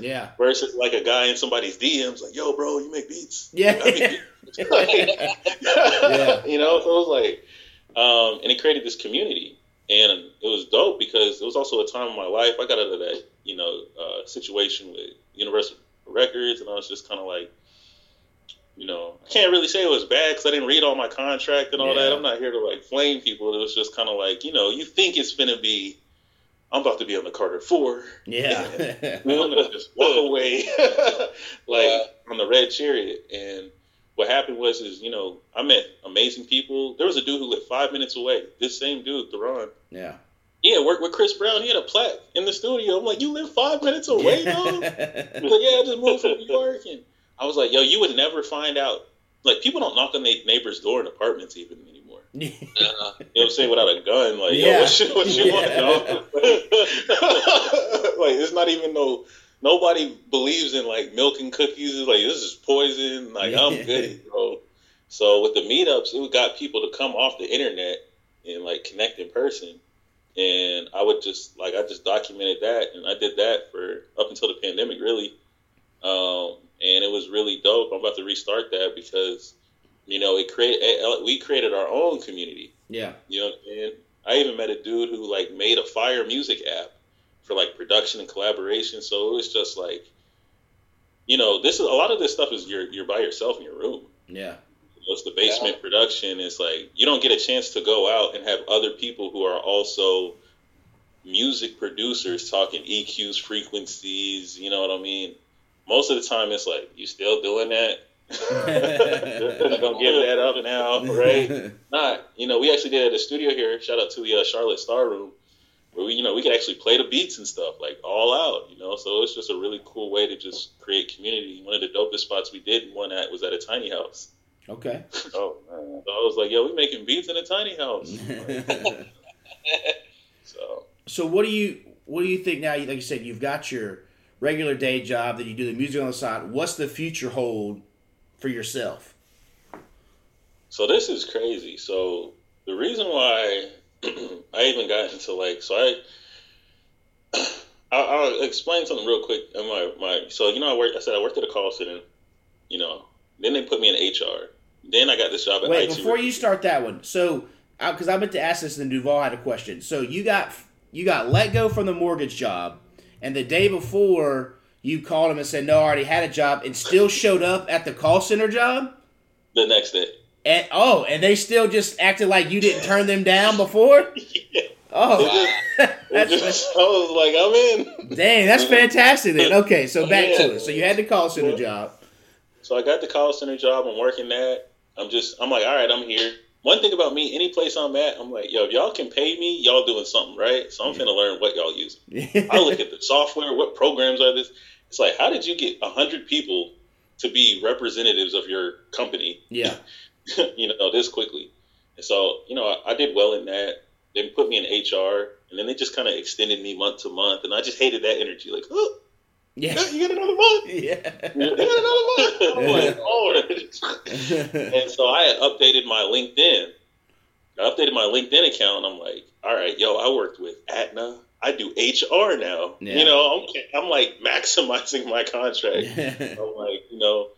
Speaker 2: Yeah.
Speaker 5: versus like a guy in somebody's DMs like, "Yo, bro, you make beats."
Speaker 2: Yeah.
Speaker 5: I make beats.
Speaker 2: Yeah.
Speaker 5: You know, so it was like, um, and it created this community, and it was dope because it was also a time in my life I got out of that, you know, uh, situation with Universal Records, and I was just kind of like, you know, I can't really say it was bad because I didn't read all my contract and all
Speaker 2: Yeah.
Speaker 5: that. I'm not here to like flame people. It was just kind of like, you know, you think it's gonna be. I'm about to be on the Carter Four.
Speaker 2: Yeah.
Speaker 5: I'm gonna just walk away, like on the red chariot. And what happened was, is you know, I met amazing people. There was a dude who lived five minutes away. This same dude, Theron.
Speaker 2: yeah.
Speaker 5: Yeah, worked with Chris Brown. He had a plaque in the studio. I'm like, you live five minutes away, dog. Like, yeah, I just moved from New York, and I was like, yo, you would never find out. Like, people don't knock on their neighbor's door in apartments even anymore.
Speaker 4: Uh,
Speaker 5: You know what I'm saying? Without a gun, like,
Speaker 2: Yeah.
Speaker 5: yo, what you, what you
Speaker 2: Yeah.
Speaker 5: want, dog? like, it's not even no. Nobody believes in like milk and cookies. It's like this is poison. Like I'm good, bro. So with the meetups, it got people to come off the internet and like connect in person. And I would just like I just documented that, and I did that for up until the pandemic, really. Um, and it was really dope. I'm about to restart that because you know it create eh, we created our own community.
Speaker 2: yeah.
Speaker 5: You know, and I even met a dude who like made a fire music app for like production and collaboration. So it was just like, you know, this is a lot of this stuff is you're you're by yourself in your room.
Speaker 2: Yeah.
Speaker 5: It's the basement production. It's like you don't get a chance to go out and have other people who are also music producers talking EQs, frequencies. You know what I mean? Most of the time, it's like you still doing that. Don't give that up now, right? Not, you know, we actually did at the studio here. Shout out to the uh, Charlotte Star Room, where we, you know, we could actually play the beats and stuff like all out, you know. So it's just a really cool way to just create community. One of the dopest spots we did one at was at a tiny house.
Speaker 2: Okay.
Speaker 5: Oh man! So I was like, yo, we making beats in a tiny house. so
Speaker 2: so what do you what do you think now? Like you said, you've got your regular day job that you do the music on the side. What's the future hold for yourself?
Speaker 5: So this is crazy. So the reason why I even got into like so I I'll, I'll explain something real quick. In my my so you know I work I said I worked at a call center. You know, then they put me in HR. Then I got this job at
Speaker 2: Wait,
Speaker 5: IT
Speaker 2: before you start that one, so because I meant to ask this, and Duvall had a question. So you got you got let go from the mortgage job, and the day before you called him and said no, I already had a job, and still showed up at the call center job.
Speaker 5: the next day.
Speaker 2: And oh, and they still just acted like you didn't turn them down before. Oh,
Speaker 5: It
Speaker 2: that's
Speaker 5: just, I was like, I'm in.
Speaker 2: dang, that's fantastic. Then okay, so back to it. So you had the call center job.
Speaker 5: So I got the call center job. I'm working that. I'm just, I'm like, all right, I'm here. One thing about me, any place I'm at, I'm like, yo, if y'all can pay me, y'all doing something right. So I'm finna learn what y'all using. I look at the software, what programs are this? It's like, how did you get hundred people to be representatives of your company?
Speaker 2: yeah,
Speaker 5: you know, this quickly. And so, you know, I, I did well in that. They put me in HR, and then they just kind of extended me month to month, and I just hated that energy. Like, oh,
Speaker 2: yeah,
Speaker 5: you got another month.
Speaker 2: yeah.
Speaker 5: You got another month. I'm like, Lord. And so I had updated my LinkedIn. I updated my LinkedIn account. And I'm like, all right, yo, I worked with Aetna. I do HR now.
Speaker 2: Yeah.
Speaker 5: You know, I'm, I'm like maximizing my contract. I'm like, you know,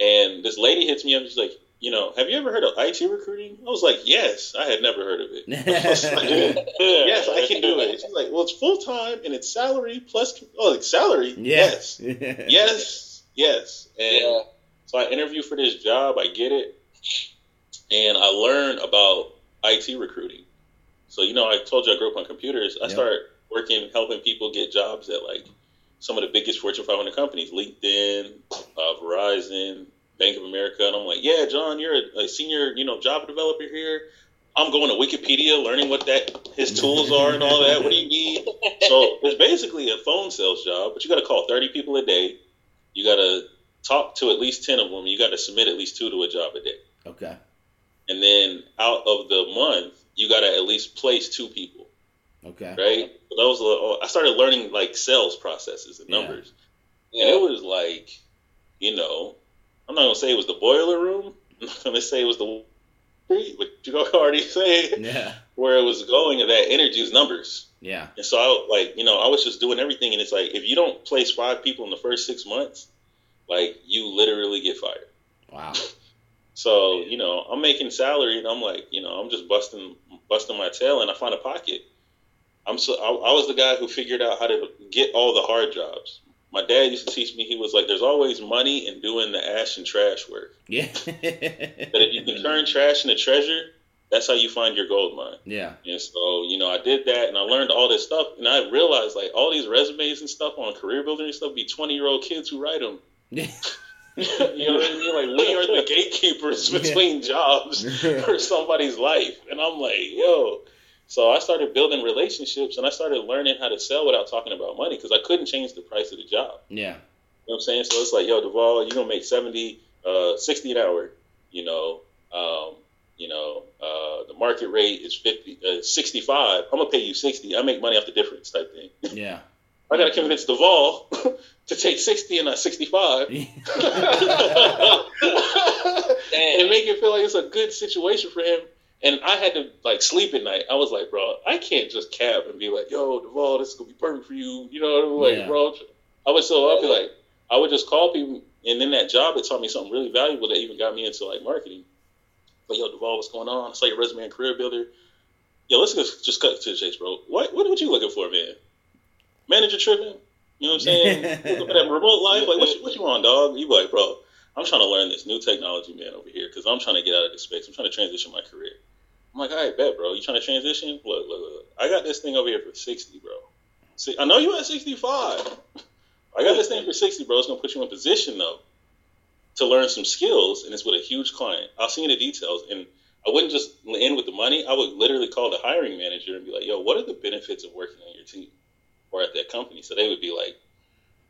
Speaker 5: and this lady hits me up. She's like, you know, have you ever heard of IT recruiting? I was like, yes. I had never heard of it. I like, yes, I can do it. She's like, well, it's full time and it's salary plus, oh, it's salary. Yes. Yes. Yes. And
Speaker 4: Yeah.
Speaker 5: so I interview for this job, I get it, and I learn about IT recruiting. So you know, I told you I grew up on computers. I
Speaker 2: Yep.
Speaker 5: start working, helping people get jobs at like some of the biggest Fortune 500 companies, LinkedIn, uh, Verizon, Bank of America, and I'm like, yeah, John, you're a, a senior, you know, Java developer here. I'm going to Wikipedia, learning what that his tools are and all that. What do you need? So it's basically a phone sales job, but you got to call 30 people a day. You got to talk to at least 10 of them. You got to submit at least two to a job a day.
Speaker 2: okay.
Speaker 5: And then out of the month, you got to at least place two people,
Speaker 2: Okay.
Speaker 5: right? So that was a- I started learning like sales processes and
Speaker 2: Yeah.
Speaker 5: numbers. And it was like, you know, I'm not to say it was the boiler room. I'm not to say it was the but you already say
Speaker 2: Yeah.
Speaker 5: where it was going, and that energy is numbers.
Speaker 2: Yeah.
Speaker 5: And so I like, you know, I was just doing everything, and it's like if you don't place five people in the first six months, like you literally get fired.
Speaker 2: Wow.
Speaker 5: So you know, I'm making salary, and I'm like, you know, I'm just busting busting my tail, and I find a pocket. I'm so I, I was the guy who figured out how to get all the hard jobs. My dad used to teach me. He was like, "There's always money in doing the ash and trash work.
Speaker 2: Yeah.
Speaker 5: That if you can turn trash into treasure, that's how you find your gold mine."
Speaker 2: yeah.
Speaker 5: And so, you know, I did that and I learned all this stuff. And I realized, like, all these resumes and stuff on career builder and stuff be 20 year old kids who write them.
Speaker 2: Yeah.
Speaker 5: you know what I mean? Like, we are the gatekeepers between jobs for somebody's life. And I'm like, yo. So I started building relationships and I started learning how to sell without talking about money because I couldn't change the price of the job.
Speaker 2: Yeah.
Speaker 5: You know what I'm saying? So it's like, yo, Duvall, you're gonna make 70, uh, 60 an hour. You know, um, you know, uh, the market rate is 50, uh, 65. I'm gonna pay you 60. I make money off the difference type thing.
Speaker 2: Yeah.
Speaker 5: I gotta convince Duvall to take 60 and not 65 and make it feel like it's a good situation for him. And I had to like sleep at night. I was like, bro, I can't just cab and be like, yo, Duvall, this is gonna be perfect for you. You know what I mean? Like,
Speaker 2: Yeah.
Speaker 5: bro, I would so I'd be like, I would just call people, and then that job it taught me something really valuable that even got me into like marketing. Like, yo, Duvall, what's going on? I saw your resume and career builder. Yo, let's just, just cut to the chase, bro. What what what you looking for, man? Manager tripping? You know what I'm saying? looking for that remote life? Like, what you, what you want, dog? You be like, bro, I'm trying to learn this new technology, man, over here, because I'm trying to get out of this space. I'm trying to transition my career. I'm like, all right, bet, bro. You trying to transition? Look, look, look. I got this thing over here for 60, bro. See, I know you at 65. I got this thing for 60, bro. It's gonna put you in a position though to learn some skills, and it's with a huge client. I'll see you in the details, and I wouldn't just end with the money. I would literally call the hiring manager and be like, "Yo, what are the benefits of working on your team or at that company?" So they would be like,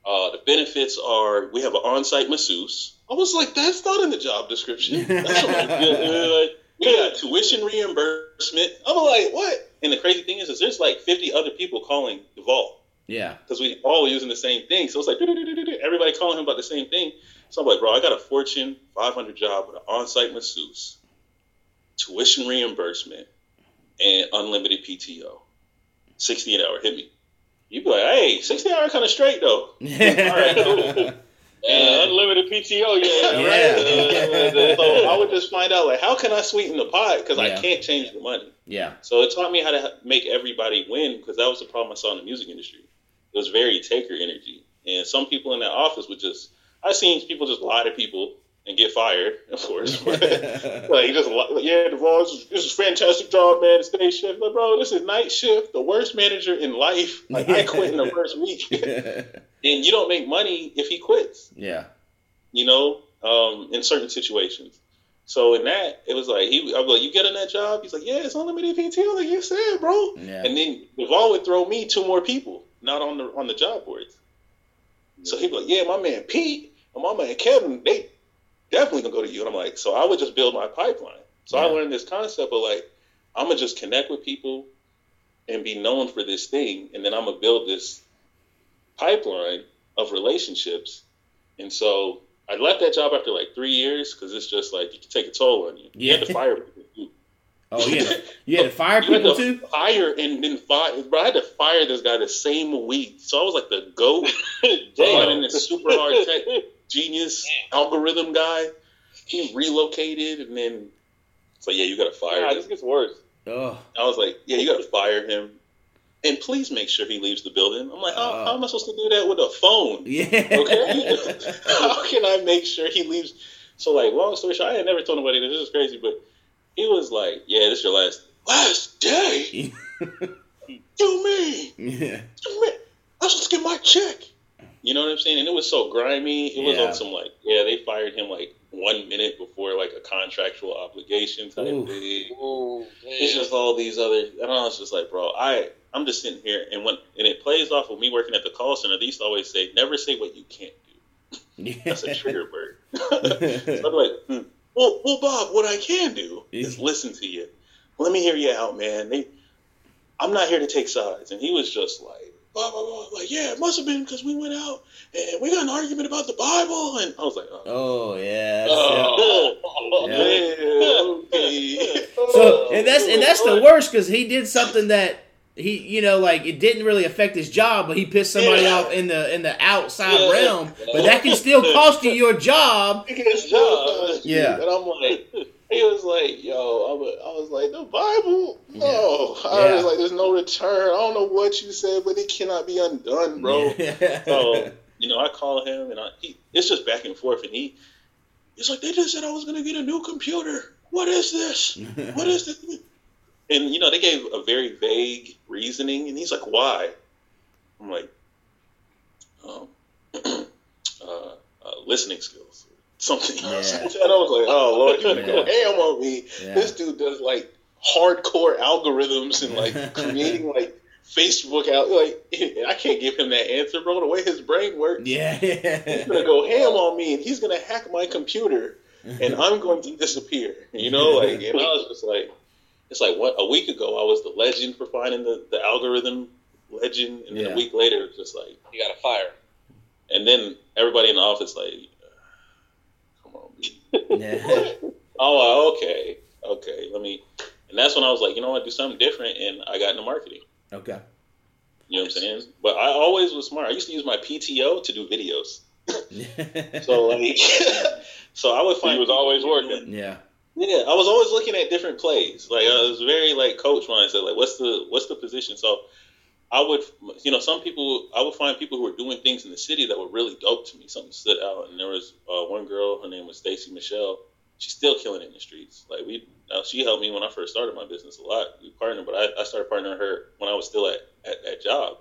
Speaker 5: uh, "The benefits are we have an on-site masseuse." I was like, "That's not in the job description." That's what I'm yeah, like, we got tuition reimbursement. I'm like, "What?" And the crazy thing is, is there's like 50 other people calling Duvall
Speaker 2: Yeah.
Speaker 5: because we all using the same thing. So it's like everybody calling him about the same thing. So I'm like, bro, I got a Fortune 500 job with an on-site masseuse, tuition reimbursement, and unlimited PTO. 60 an hour, hit me. You'd be like, hey, 60 hour kind of straight though. All right, cool.
Speaker 3: Yeah, unlimited PTO, yeah.
Speaker 2: Yeah.
Speaker 5: Uh, so I would just find out like, how can I sweeten the pot? Because
Speaker 2: Yeah.
Speaker 5: I can't change the money.
Speaker 2: yeah.
Speaker 5: So it taught me how to make everybody win because that was the problem I saw in the music industry. It was very taker energy, and some people in that office would just. I've seen people just lie to people and get fired, of course. like you just li- yeah, Devon, this is, this is a fantastic job, man. It's day shift, like, bro. This is night shift. The worst manager in life. Like I quit in the first week, and you don't make money if he quits
Speaker 2: yeah.
Speaker 5: you know, um, in certain situations. So in that, it was like he, I was like, "You getting that job?" He's like, "Yeah, it's unlimited PTO, like you said, bro."
Speaker 2: Yeah.
Speaker 5: And then Duvall would throw me two more people, not on the on the job boards. So he'd be like, "Yeah, my man Pete and my man Kevin, they definitely gonna go to you." And I'm like, so I would just build my pipeline. So I learned this concept of like, I'm gonna just connect with people and be known for this thing, and then I'm gonna build this pipeline of relationships. And so I left that job after like three years because it's just like it can take a toll on you. You had to fire people. too.
Speaker 2: Oh, you had to, you had to fire
Speaker 5: You had
Speaker 2: people
Speaker 5: to
Speaker 2: too?
Speaker 5: fire and then fire. Bro, I had to fire this guy the same week. So I was like the goat,
Speaker 3: Damn.
Speaker 5: running this super hard tech genius algorithm guy. He relocated and then so yeah, you got to fire.
Speaker 3: Nah,
Speaker 5: him.
Speaker 3: this gets worse.
Speaker 2: Oh,
Speaker 5: I was like, yeah, you got to fire him. And please make sure he leaves the building. I'm like, how,
Speaker 2: Uh.
Speaker 5: how am I supposed to do that with a phone?
Speaker 2: yeah.
Speaker 5: Okay. How can I make sure he leaves? So, like, long story short, I had never told nobody this. This is crazy, but he was like, "Yeah, this is your last last day. You mean?
Speaker 2: yeah.
Speaker 5: You mean? I'm supposed to get my check." You know what I'm saying? And it was so grimy. It was
Speaker 2: Yeah.
Speaker 5: on some like, yeah, they fired him like one minute before like a contractual obligation type
Speaker 2: Oof.
Speaker 5: thing.
Speaker 4: Ooh,
Speaker 5: It's just all these other. And I was just like, bro, I I'm just sitting here, and when and it plays off of me working at the call center. They used to always say, never say what you can't do. That's a trigger word. so I'm like, hmm. well, well, Bob, what I can do is listen to you. Let me hear you out, man. They, I'm not here to take sides. And he was just like, blah blah blah. Like, yeah, it must have been because we went out and we got an argument about the Bible, and I was like, oh,
Speaker 2: Oh yeah. that's-
Speaker 5: oh,
Speaker 2: Yeah.
Speaker 5: man, okay.
Speaker 2: So and that's and that's the worst because he did something that he you know like it didn't really affect his job, but he pissed somebody
Speaker 5: Yeah.
Speaker 2: off in the in the outside
Speaker 5: Yeah.
Speaker 2: realm. But that can still cost you your job.
Speaker 5: his job.
Speaker 2: Yeah.
Speaker 5: And I'm like, he was like, yo, I was, like, the Bible? No. I
Speaker 2: Yeah.
Speaker 5: was like, there's no return. I don't know what you said, but it cannot be undone, bro. So, you know, I call him and I, he, it's just back and forth. And he, he's like, they just said I was going to get a new computer. What is this? What is this? And, you know, they gave a very vague reasoning. And he's like, why? I'm like, um, uh, uh, listening skills. Something.
Speaker 2: Yeah.
Speaker 5: and I was like, oh, Lord, you're going to go ham on me.
Speaker 2: Yeah.
Speaker 5: This dude does like hardcore algorithms and like creating like Facebook out. Like, I can't give him that answer, bro. The way his brain works.
Speaker 2: yeah.
Speaker 5: He's gonna go ham on me, and he's gonna hack my computer, and I'm going to disappear. You know, like, and I was just like, it's like what a week ago I was the legend for finding the, the algorithm legend, and then
Speaker 2: Yeah.
Speaker 5: a week later it's just like,
Speaker 4: You got a fire.
Speaker 5: and then everybody in the office like, come on, B.
Speaker 2: Yeah.
Speaker 5: oh, okay, okay, let me, and that's when I was like, you know what, do something different, and I got into marketing.
Speaker 2: Okay.
Speaker 5: You know what I'm saying? But I always was smart. I used to use my PTO to do videos. So like, so I would
Speaker 3: So
Speaker 5: find
Speaker 3: he was always working.
Speaker 2: yeah.
Speaker 5: Yeah, I was always looking at different plays. Like I was very like coach mindset. Like what's the what's the position? So I would, you know, some people I would find people who were doing things in the city that were really dope to me. Something stood out, and there was uh, one girl. Her name was Stacy Michelle. She's still killing it in the streets. Like we, uh, she helped me when I first started my business a lot. We partnered, but I, I started partnering her when I was still at, at that job.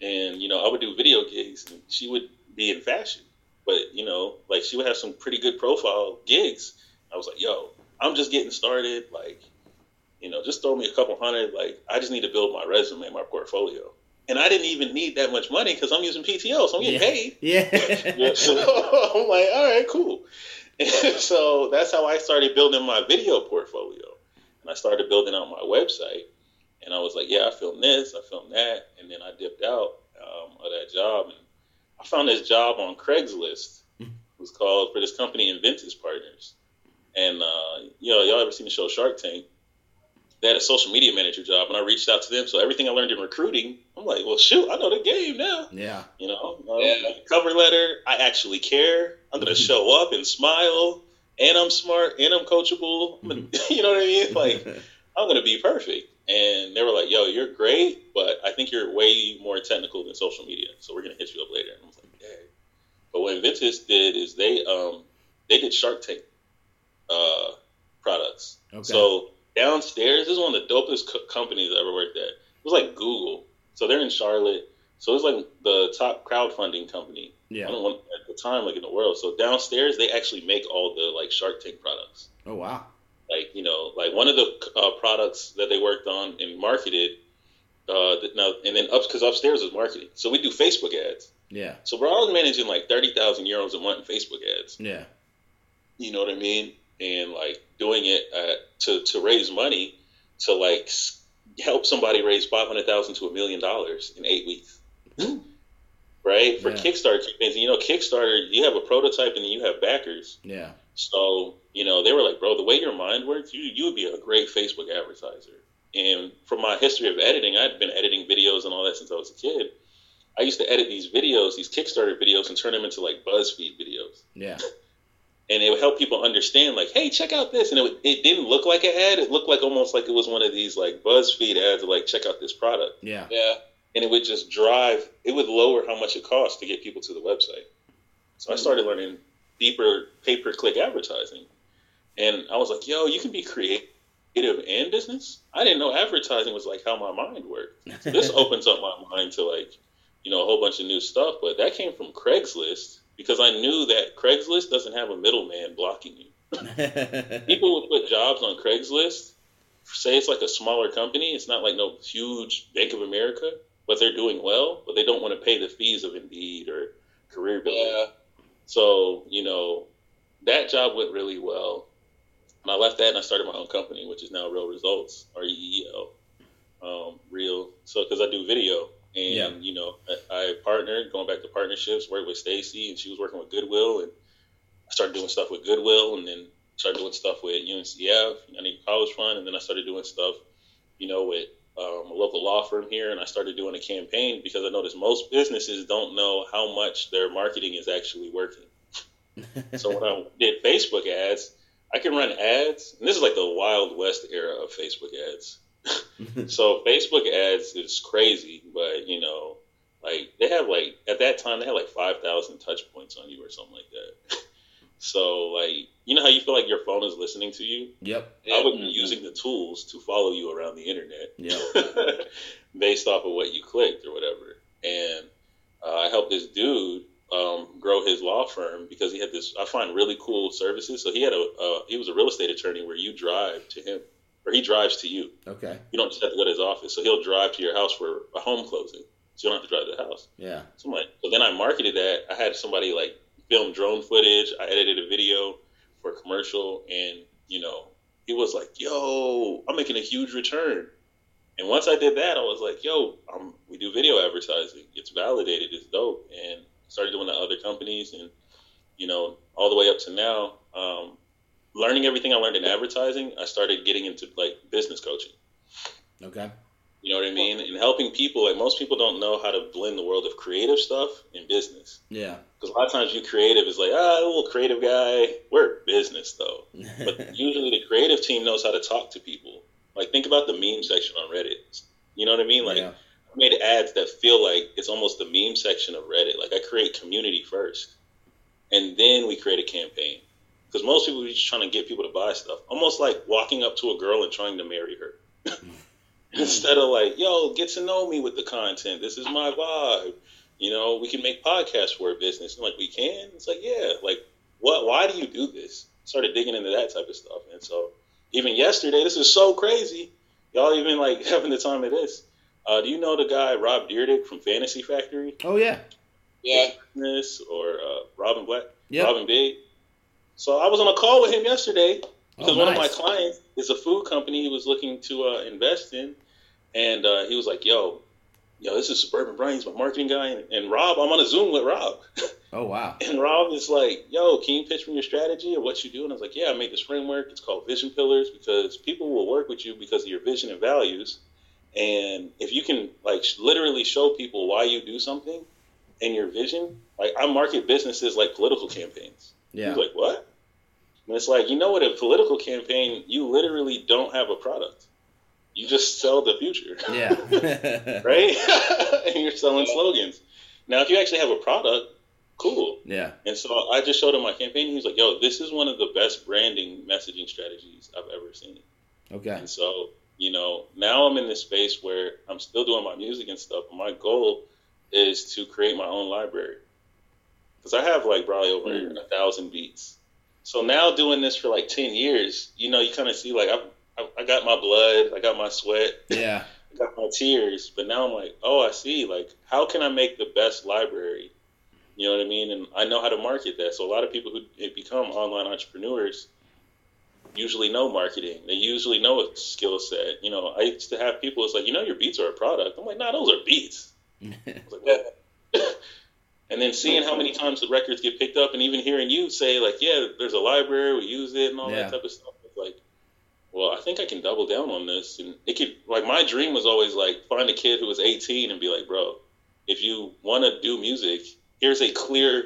Speaker 5: And you know, I would do video gigs, and she would be in fashion. But you know, like she would have some pretty good profile gigs. I was like, yo, I'm just getting started. Like, you know, just throw me a couple hundred. Like, I just need to build my resume, my portfolio. And I didn't even need that much money because I'm using PTO, so I'm getting
Speaker 2: Yeah.
Speaker 5: paid.
Speaker 2: Yeah.
Speaker 5: So I'm like, all right, cool. so that's how I started building my video portfolio. And I started building out my website. And I was like, yeah, I filmed this, I filmed that. And then I dipped out um, of that job. And I found this job on Craigslist. It was called for this company, Enventys Partners. And, uh, you know, y'all ever seen the show Shark Tank? They had a social media manager job, and I reached out to them. So everything I learned in recruiting, I'm like, well, shoot, I know the game now.
Speaker 2: yeah.
Speaker 5: You know, um,
Speaker 4: Yeah.
Speaker 5: cover letter. I actually care. I'm gonna show up and smile, and I'm smart, and I'm coachable. I'm gonna- you know what I mean? Like I'm gonna be perfect. And they were like, "Yo, you're great, but I think you're way more technical than social media. So we're gonna hit you up later." And I was like, "Dang." But what Enventys did is they um they did Shark Tank uh products.
Speaker 2: Okay.
Speaker 5: So downstairs, this is one of the dopest co- companies I ever worked at. It was like Google. So they're in Charlotte. So it's like the top crowdfunding company. I
Speaker 2: yeah.
Speaker 5: don't want at the time like in the world. So downstairs, they actually make all the like Shark Tank products.
Speaker 2: Oh wow.
Speaker 5: Like you know, like one of the uh, products that they worked on and marketed. Uh, now and then up because upstairs is marketing. So we do Facebook ads.
Speaker 2: Yeah.
Speaker 5: So we're all managing like thirty thousand euros a month in Facebook ads.
Speaker 2: Yeah.
Speaker 5: You know what I mean? And like doing it at, to to raise money to like help somebody raise five hundred thousand to a million dollars in eight weeks. Right for
Speaker 2: Yeah.
Speaker 5: Kickstarter campaigns, you know Kickstarter, you have a prototype and then you have backers.
Speaker 2: Yeah.
Speaker 5: So you know they were like, bro, the way your mind works, you you would be a great Facebook advertiser. And from my history of editing, I'd been editing videos and all that since I was a kid. I used to edit these videos, these Kickstarter videos, and turn them into like BuzzFeed videos
Speaker 2: Yeah.
Speaker 5: and it would help people understand like hey check out this. And it, would, it didn't look like an ad it looked like almost like it was one of these like buzzfeed ads of like check out this product.
Speaker 2: Yeah.
Speaker 4: Yeah.
Speaker 5: and it would just drive it would lower how much it costs to get people to the website. So i hmm. started learning deeper pay-per-click advertising. And i was like yo you can be creative and business. I didn't know advertising was like how my mind worked. So this opens up my mind to like you know a whole bunch of new stuff but that came from craigslist because i knew that craigslist doesn't have a middleman blocking you people would put jobs on Craigslist. Say it's like a smaller company. It's not like no huge Bank of America, but they're doing well. But they don't want to pay the fees of Indeed or Career Builder.
Speaker 4: Yeah.
Speaker 5: So you know that job went really well, and I left that and I started my own company, which is now Reel Results, R E E L, um, Real. So because I do video, and
Speaker 2: Yeah.
Speaker 5: you know, I, I partnered, going back to partnerships, worked with Stacy, and she was working with Goodwill, and I started doing stuff with Goodwill, and then started doing stuff with UNCF, I need college fund, and then I started doing stuff, you know, with um, a local law firm here, and I started doing a campaign because I noticed most businesses don't know how much their marketing is actually working. So when I did Facebook ads, I can run ads, and this is like the Wild West era of Facebook ads. so Facebook ads is crazy, but you know, like they have like at that time they had like five thousand touch points on you or something like that. so like you know how you feel like your phone is listening to you?
Speaker 2: Yep.
Speaker 5: I would be using the tools to follow you around the internet
Speaker 2: Yep.
Speaker 5: based off of what you clicked or whatever. And uh, I helped this dude um, grow his law firm because he had this. I find really cool services. So he had a uh, he was a real estate attorney where you drive to him or he drives to you.
Speaker 2: Okay.
Speaker 5: You don't just have to go to his office. So he'll drive to your house for a home closing. So you don't have to drive to the house.
Speaker 2: Yeah.
Speaker 5: So I'm like, so then I marketed that. I had somebody like film drone footage. I edited a video for a commercial, and you know, he was like, "Yo, I'm making a huge return." And once I did that, I was like, "Yo, um, we do video advertising. It's validated. It's dope." And started doing that other companies, and you know, all the way up to now. Um, learning everything I learned in advertising, I started getting into like business coaching.
Speaker 2: Okay.
Speaker 5: You know what I mean? And helping people. Like most people don't know how to blend the world of creative stuff and business.
Speaker 2: Yeah.
Speaker 5: Because a lot of times you creative is like, ah, a little creative guy. We're business though. But usually the creative team knows how to talk to people. Like think about the meme section on Reddit. You know what I mean? Like
Speaker 2: yeah.
Speaker 5: I made ads that feel like it's almost the meme section of Reddit. Like I create community first, and then we create a campaign. Because most people are just trying to get people to buy stuff, almost like walking up to a girl and trying to marry her. Instead of like, yo, get to know me with the content. This is my vibe. You know, we can make podcasts for a business. I'm like, we can. It's like, yeah. Like, what? Why do you do this? Started digging into that type of stuff, and so even yesterday, this is so crazy. Y'all even like having the time of this. Uh, do you know the guy Rob Dyrdek from Fantasy Factory?
Speaker 2: Oh yeah.
Speaker 4: Yeah.
Speaker 5: Or uh, Robin Black,
Speaker 2: Yep.
Speaker 5: Rob & Big. So I was on a call with him yesterday because
Speaker 2: Oh,
Speaker 5: one of my clients is a food company he was looking to uh, invest in, and uh, he was like, "Yo, yo, this is Suburban Brian. He's my marketing guy." And, and Rob, I'm on a Zoom with Rob,
Speaker 2: Oh wow.
Speaker 5: and Rob is like, "Yo, can you pitch me your strategy or what you do?" And I was like, "Yeah, I made this framework. It's called Vision Pillars because people will work with you because of your vision and values, and if you can like literally show people why you do something and your vision, like I market businesses like political campaigns."
Speaker 2: Yeah.
Speaker 5: He's like, what? And it's like, you know what? A political campaign, you literally don't have a product. You just sell the future,
Speaker 2: Yeah.
Speaker 5: right? and you're selling slogans. Now, if you actually have a product, cool.
Speaker 2: yeah.
Speaker 5: And so I just showed him my campaign. He was like, yo, this is one of the best branding messaging strategies I've ever seen.
Speaker 2: Okay.
Speaker 5: And so, you know, now I'm in this space where I'm still doing my music and stuff. But my goal is to create my own library because I have like probably over mm. a thousand beats. So now doing this for like ten years, you know, you kind of see like I've, I, I got my blood, I got my sweat,
Speaker 2: Yeah.
Speaker 5: I got my tears, but now I'm like, oh, I see. Like, how can I make the best library? You know what I mean? And I know how to market that. So a lot of people who become online entrepreneurs usually know marketing. They usually know a skill set. You know, I used to have people. It's like, you know, your beats are a product. I'm like, nah, those are beats. I was like? and then seeing how many times the records get picked up, and even hearing you say like, yeah, there's a library, we use it, and all
Speaker 2: Yeah.
Speaker 5: that type of stuff. It's like, well, I think I can double down on this. And it could like my dream was always like find a kid who was 18 and be like, bro, if you want to do music, here's a clear,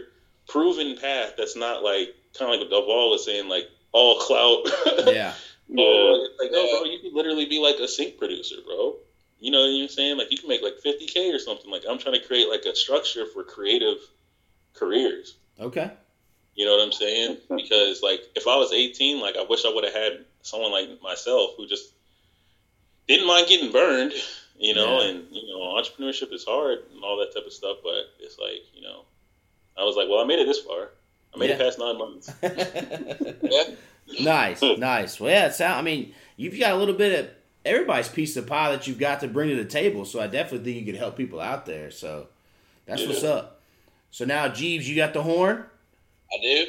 Speaker 5: proven path that's not like kind of like what Duvall was saying, like all clout.
Speaker 2: Yeah.
Speaker 5: No, it's like, no, bro, you could literally be like a sync producer, bro. You know what I'm saying? Like you can make like 50k or something. Like I'm trying to create like a structure for creative careers.
Speaker 2: Okay.
Speaker 5: You know what I'm saying? Because like if I was 18, like I wish I would have had someone like myself who just didn't mind getting burned, you know,
Speaker 2: Yeah.
Speaker 5: and you know, entrepreneurship is hard and all that type of stuff, but it's like, you know, I was like, well, I made it this far. I made it past nine months.
Speaker 4: Yeah.
Speaker 2: nice, nice. Well, yeah, it sound, I mean, you've got a little bit of everybody's piece of pie that you've got to bring to the table. So I definitely think you could help people out there. So that's what's up. So now, Jeebs, you got the horn.
Speaker 4: I do.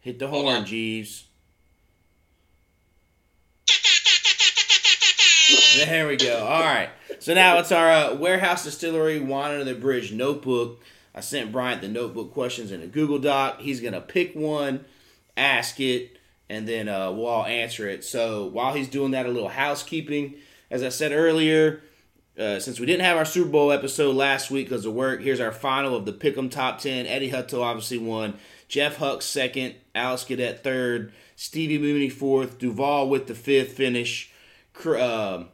Speaker 2: Hit the
Speaker 4: Hold
Speaker 2: horn,
Speaker 4: on.
Speaker 2: Jeebs. There we go. All right. so now it's our uh, warehouse distillery wine under the bridge notebook. I sent Bryant the notebook questions in a Google Doc. He's gonna pick one, ask it, and then uh, we'll all answer it. So while he's doing that, a little housekeeping. As I said earlier, uh, since we didn't have our Super Bowl episode last week because of work, here's our final of the Pick'em Top 10. Eddie Hutto obviously won. Jeff Huck second. Alice Cadet third. Stevie Mooney fourth. Duvall with the fifth finish. Uh,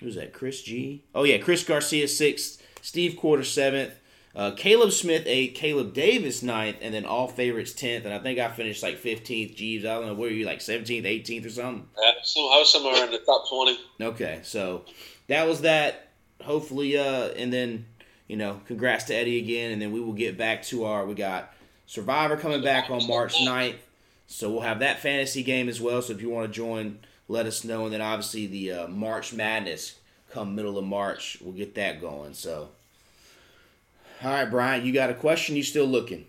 Speaker 2: who's that? Chris G? Oh, yeah. Chris Garcia sixth. Steve Quarter seventh. Uh, Caleb Smith eighth. Caleb Davis ninth. And then all favorites tenth. And I think I finished like 15th. Jeebs, I don't know. Where are you? Like 17th, 18th or something?
Speaker 4: Uh, so I was somewhere in the top twenty.
Speaker 2: Okay, so that was that. Hopefully, uh, and then you know, congrats to Eddie again, and then we will get back to our. We got Survivor coming back on March 9th, so we'll have that fantasy game as well. So if you want to join, let us know, and then obviously the uh, March Madness come middle of March, we'll get that going. So, all right, Brian, you got a question? You still looking?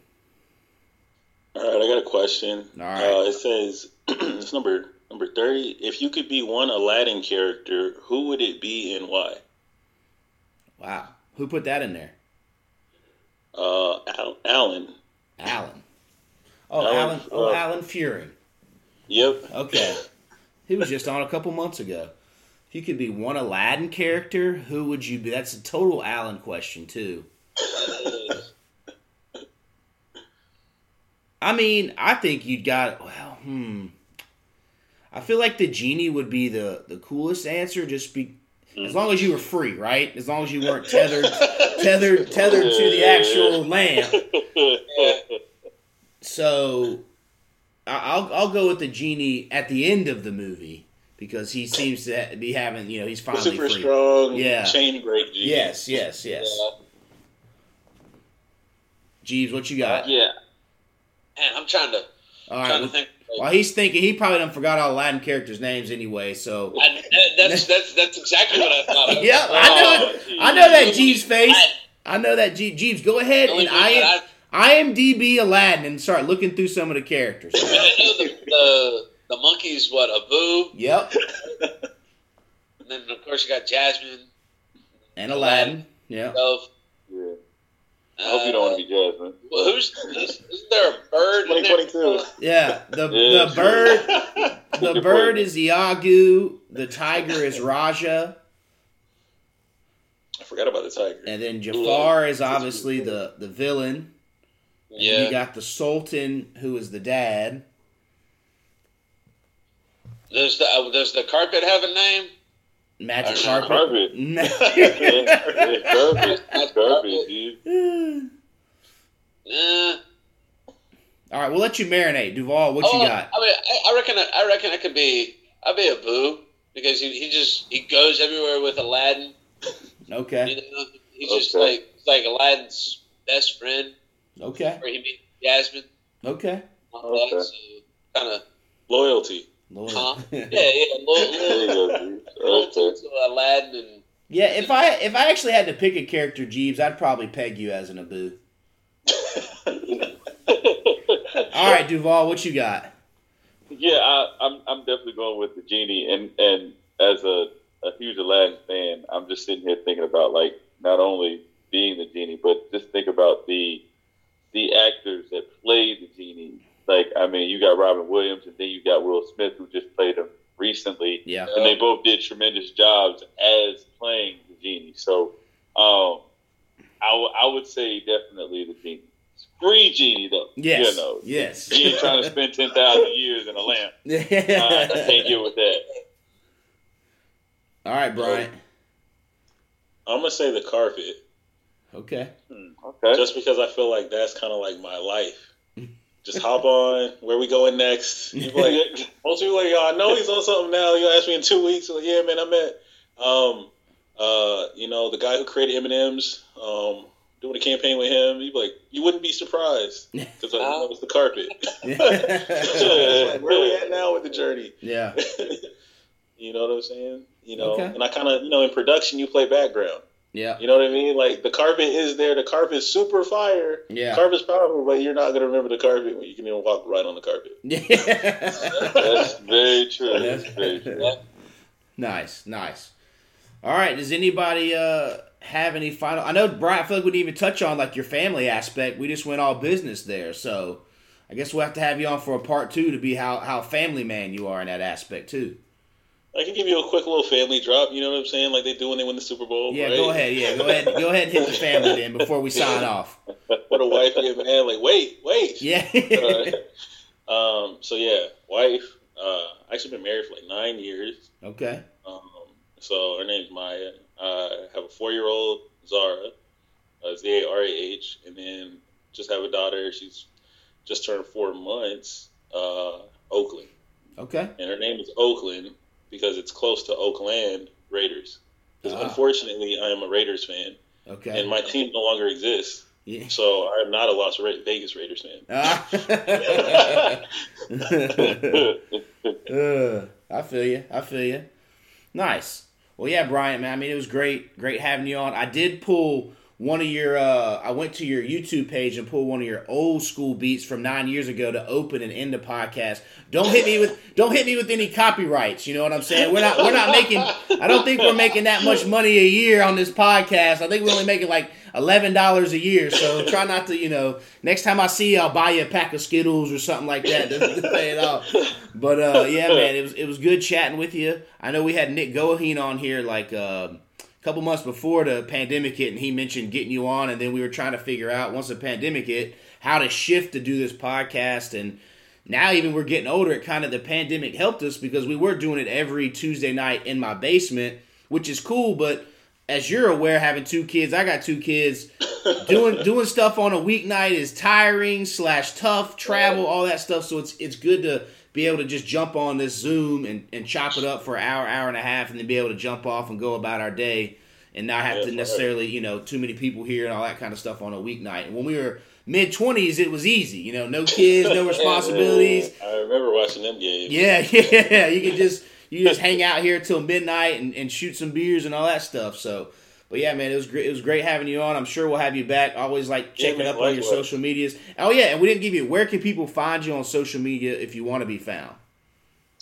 Speaker 5: All right, I got a question.
Speaker 2: All right.
Speaker 5: Uh, it says it's number number thirty. If you could be one Aladdin character, who would it be and why?
Speaker 2: Wow, who put that in there?
Speaker 5: Uh, Al- Alan.
Speaker 2: Alan. Oh,
Speaker 5: Alan,
Speaker 2: Alan. Oh,
Speaker 5: uh,
Speaker 2: Alan Furing.
Speaker 5: Yep.
Speaker 2: Okay. he was just on a couple months ago. If you could be one Aladdin character, who would you be? That's a total Alan question, too. I mean, I think you'd got, well, hmm. I feel like the genie would be the, the coolest answer, just be as long as you were free, right? As long as you weren't tethered tethered tethered to the actual lamp. So I- I'll I'll go with the genie at the end of the movie because he seems to be having you know he's finally
Speaker 5: Super
Speaker 2: free.
Speaker 5: strong.
Speaker 2: Yeah.
Speaker 5: Chain break. G.
Speaker 2: Yes, yes, yes.
Speaker 4: Yeah.
Speaker 2: Jeebs, what you got?
Speaker 4: yeah. Man, I'm trying to
Speaker 2: All
Speaker 4: trying
Speaker 2: right.
Speaker 4: to think.
Speaker 2: While he's thinking, he probably done forgot all Latin characters' names anyway. So
Speaker 4: I, that's that's that's exactly what I thought. Of.
Speaker 2: yeah, I know. Oh, I know that Jeebs face. I know that Jeebs. Jeebs, go ahead and
Speaker 4: one
Speaker 2: I
Speaker 4: that
Speaker 2: IMDb Aladdin and start looking through some of the characters.
Speaker 4: I, I know the, the the monkeys. What Abu,
Speaker 2: Yep,
Speaker 4: and then of course you got Jasmine.
Speaker 2: and Aladdin. Yeah.
Speaker 4: Dove.
Speaker 3: Yeah. I hope you don't want to be Jasmine.
Speaker 4: Well, who's is, isn't there a bird? in
Speaker 5: 2022.
Speaker 2: Yeah, the
Speaker 3: Yeah,
Speaker 2: the
Speaker 3: true.
Speaker 2: bird the
Speaker 3: Good
Speaker 2: bird
Speaker 3: point.
Speaker 2: is Iago, the tiger is Rajah,
Speaker 5: I forgot about the tiger.
Speaker 2: and then Jafar is obviously the the villain. And
Speaker 4: Yeah.
Speaker 2: You got the Sultan, who is the dad.
Speaker 4: Does the uh, does the carpet have a name?
Speaker 2: Magic
Speaker 4: Uh,
Speaker 2: carpet.
Speaker 3: Carpet.
Speaker 2: No.
Speaker 3: Yeah, yeah, garbage. Garbage, dude.
Speaker 2: All right, we'll let you marinate. Duvall, what you
Speaker 4: Oh,
Speaker 2: got?
Speaker 4: I mean, I, I reckon. I reckon I could be. I'd be a boo because he, he just he goes everywhere with Aladdin. You
Speaker 2: Okay,
Speaker 4: know, he's just like he's like Aladdin's best friend.
Speaker 2: okay,
Speaker 4: Where he meets Jasmine.
Speaker 2: okay.
Speaker 3: Okay.
Speaker 4: So kind of
Speaker 5: Loyalty.
Speaker 2: Lord.
Speaker 4: Huh? yeah, yeah, loyal,
Speaker 3: There you
Speaker 4: loyal,
Speaker 3: go, Okay.
Speaker 4: Aladdin and
Speaker 2: yeah, if I if I actually had to pick a character, Jeebs, I'd probably peg you as an Abu. All right, Duvall, what you got?
Speaker 3: Yeah, I, I'm I'm definitely going with the genie, and and as a, a huge Aladdin fan, I'm just sitting here thinking about like not only being the genie, but just think about the the actors that played the genie. Like, I mean, you got Robin Williams, and then you got Will Smith, who just played him recently,
Speaker 2: Yeah,
Speaker 3: and they both did tremendous jobs as playing the genie. So, um, I, w- I would say definitely the genie. Free genie though.
Speaker 2: yes,
Speaker 3: You know,
Speaker 2: yes.
Speaker 3: you ain't trying to spend ten thousand years in a lamp. Uh, I can't get with that.
Speaker 2: All right, Brian.
Speaker 5: I'm gonna say the carpet,
Speaker 2: Okay.
Speaker 3: Okay.
Speaker 5: just because I feel like that's kind of like my life. Just hop on. Where we going next? You like, most people like, yo, I know he's on something now. You ask me in two weeks. Like, yeah, man, I met, um, uh, you know, the guy who created M and M's. Um, doing a campaign with him. You be like, you wouldn't be surprised because I know it's the carpet. like, where we at now with the journey?
Speaker 2: yeah.
Speaker 5: You know what I'm saying? You know,
Speaker 2: Okay.
Speaker 5: and I kind of, you know, in production, you play background.
Speaker 2: Yeah.
Speaker 5: You know what I mean? Like the carpet is there. The carpet's super fire.
Speaker 2: Yeah.
Speaker 5: Carpet's powerful, but you're not gonna remember the carpet when you can even walk right on the carpet.
Speaker 3: That's very true. That's very true.
Speaker 2: nice, nice. All right. Does anybody uh have any final? I know Brian. I feel like we didn't even touch on like your family aspect. We just went all business there. So I guess we'll have to have you on for a part two to be how how family man you are in that aspect too.
Speaker 5: I can give you a quick little family drop. You know what I'm saying? Like they do when they win the Super Bowl.
Speaker 2: Yeah,
Speaker 5: right?
Speaker 2: go ahead. Yeah, go ahead. Go ahead and hit the family then before we sign off.
Speaker 5: what a wife and man. Like wait, wait.
Speaker 2: Yeah.
Speaker 5: Uh, um. So yeah, wife. Uh, actually been married for like nine years.
Speaker 2: okay.
Speaker 5: Um. So her name's Maya. Uh, I have a four year old Zara. Uh, Z A R A H, and then just have a daughter. She's just turned four months. Uh, Oakland.
Speaker 2: Okay.
Speaker 5: and her name is Oakland because it's close to Oakland Raiders. Because
Speaker 2: Ah.
Speaker 5: unfortunately, I am a Raiders fan,
Speaker 2: Okay.
Speaker 5: and my team no longer exists,
Speaker 2: yeah.
Speaker 5: so I am not a Las Vegas Raiders fan.
Speaker 2: Ah. Uh, I feel you. I feel you. Nice. Well, yeah, Brian, man. I mean, it was great, great having you on. I did pull one of your. Uh, I went to your YouTube page and pulled one of your old school beats from nine years ago to open and end the podcast. Don't hit me with. Don't hit me with any copyrights. You know what I'm saying? We're not. We're not making. I don't think we're making that much money a year on this podcast. I think we're only making like eleven dollars a year. So try not to. You know, next time I see you, I'll buy you a pack of Skittles or something like that to, to pay it off. But uh, yeah, man, it was it was good chatting with you. I know we had Nick Goheen on here like uh, couple months before the pandemic hit, and he mentioned getting you on, and then we were trying to figure out once the pandemic hit how to shift to do this podcast, and now even we're getting older. It kind of the pandemic helped us because we were doing it every Tuesday night in my basement, which is cool, but. As you're aware, having two kids, I got two kids. Doing doing stuff on a weeknight is tiring slash tough. Travel, all that stuff. So it's it's good to be able to just jump on this Zoom and, and chop it up for an hour, hour and a half, and then be able to jump off and go about our day and not have
Speaker 5: Yeah,
Speaker 2: to necessarily, you know, too many people here and all that kind of stuff on a weeknight. And when we were mid twenties, it was easy, you know, no kids, no responsibilities.
Speaker 5: I remember watching them games.
Speaker 2: Yeah, yeah, you could just you just hang out here till midnight and, and shoot some beers and all that stuff. So, but yeah, man, it was great. It was great having you on. I'm sure we'll have you back. Always like checking
Speaker 5: man,
Speaker 2: up on your social medias. Oh yeah, and we didn't give you where can people find you on social media if you want to be found.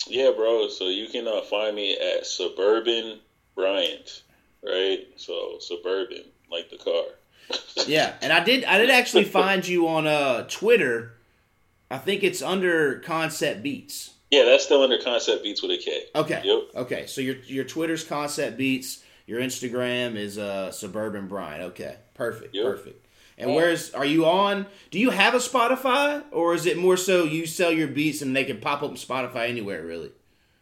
Speaker 5: Yeah, bro. So you can uh, find me at Suburban Bryant, right? So Suburban, like the car.
Speaker 2: Yeah, and I did I did actually find you on uh Twitter. I think it's under Koncept Beats.
Speaker 5: Yeah, that's still under Koncept Beats with a K.
Speaker 2: Okay.
Speaker 5: Yep.
Speaker 2: Okay. So your your Twitter's Koncept Beats. Your Instagram is uh Suburban Brian. Okay. Perfect.
Speaker 5: Yep.
Speaker 2: Perfect. And where's are you on? Do you have a Spotify, or is it more so you sell your beats and they can pop up on Spotify anywhere? Really?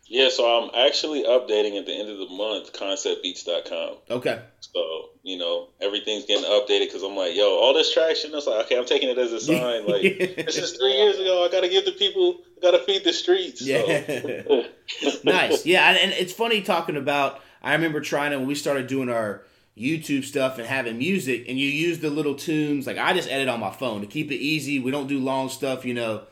Speaker 5: Yeah, so I'm actually updating at the end of the month konceptbeats.com.
Speaker 2: Okay.
Speaker 5: So, you know, everything's getting updated because I'm like, yo, all this traction. I was like, okay, I'm taking it as a sign. Like, this is three years ago. I got to give the people, I got to feed the streets. So,
Speaker 2: Yeah. nice. Yeah, and, and it's funny talking about. I remember trying to when we started doing our YouTube stuff and having music, and you use the little tunes. Like I just edit on my phone to keep it easy. We don't do long stuff, you know.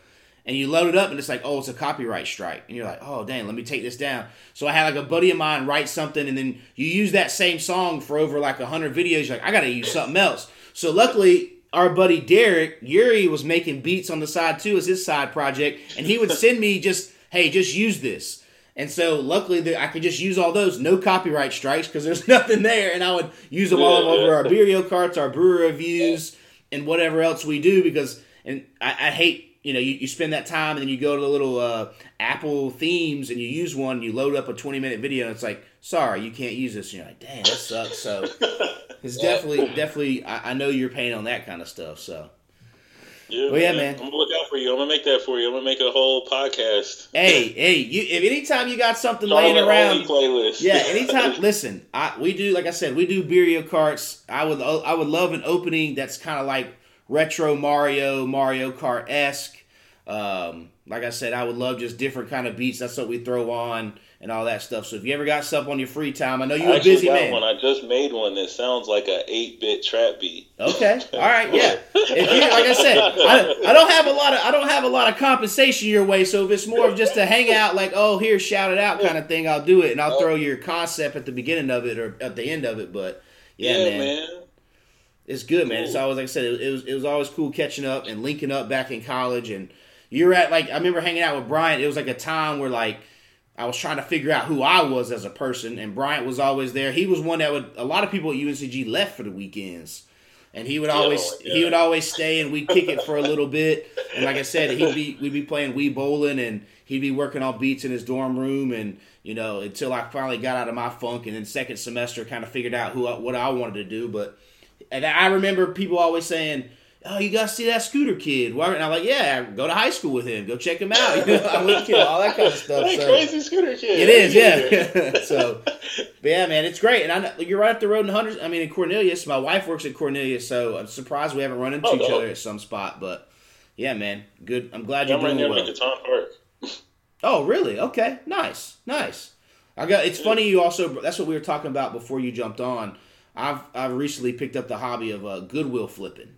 Speaker 2: And you load it up, and it's like, oh, it's a copyright strike, and you're like, oh, dang, let me take this down. So I had like a buddy of mine write something, and then you use that same song for over like a hundred videos. You're like, I gotta use something else. So luckily, our buddy Derek Yuri was making beats on the side too as his side project, and he would send me just, hey, just use this. And so luckily I could just use all those, no copyright strikes because there's nothing there, and I would use them all over our Beerio carts, our brewer reviews, and whatever else we do because and I, I hate you know you, you spend that time and then you go to the little uh, Apple themes and you use one, and you load up a 20 minute video and it's like sorry you can't use this, and you're like damn that sucks. So it's definitely definitely I, I know you're paying on that kind of stuff. So
Speaker 5: yeah,
Speaker 2: Well, yeah, man.
Speaker 5: I'm going to look out for you. I'm going to make that for you. I'm going to make a whole podcast.
Speaker 2: hey hey you if anytime you got something laying around
Speaker 5: playlist.
Speaker 2: Yeah, anytime. listen, I we do like I said, we do Beerio carts. I would I would love an opening that's kind of like retro Mario, Mario Kart esque. Um, like I said, I would love just different kind of beats. That's what we throw on and all that stuff. So if you ever got stuff on your free time, I know you're a busy
Speaker 5: got
Speaker 2: man.
Speaker 5: one. I just made one that sounds like a 8-bit trap beat.
Speaker 2: Okay. All right. Yeah. If you, like I said, I, I don't have a lot of I don't have a lot of compensation your way. So if it's more of just a hangout, like oh here shout it out kind of thing, I'll do it and I'll throw your concept at the beginning of it or at the end of it. But yeah,
Speaker 5: Yeah,
Speaker 2: man,
Speaker 5: man.
Speaker 2: it's good, man. It's always like I said, it, it was it was always cool catching up and linking up back in college. And you're at like I remember hanging out with Brian. It was like a time where like I was trying to figure out who I was as a person, and Bryant was always there. He was one that would. A lot of people at UNCG left for the weekends, and he would oh, always
Speaker 5: Oh, yeah.
Speaker 2: he would always stay, and we'd kick it for a little bit. And like I said, he'd be we'd be playing Wii bowling, and he'd be working on beats in his dorm room, and you know until I finally got out of my funk, and then second semester kind of figured out who I, what I wanted to do. But and I remember people always saying. Oh, you gotta see that scooter kid. Why- And I'm like, yeah, go to high school with him. Go check him out. You know, I went to all that kind of stuff.
Speaker 5: That
Speaker 2: so-
Speaker 5: crazy scooter kid.
Speaker 2: it is, yeah. so, but yeah, man, it's great, and I know, you're right up the road in hundreds. I mean, in Cornelius, my wife works at Cornelius, so I'm surprised we haven't run into
Speaker 5: Oh,
Speaker 2: each
Speaker 5: dope.
Speaker 2: other at some spot. But yeah, man, good. I'm glad you're
Speaker 5: I'm right
Speaker 2: doing
Speaker 5: near
Speaker 2: well.
Speaker 5: Megaton Park.
Speaker 2: Oh, really? Okay, nice, nice. I got. It's funny you also. That's what we were talking about before you jumped on. I've I've recently picked up the hobby of uh, Goodwill flipping.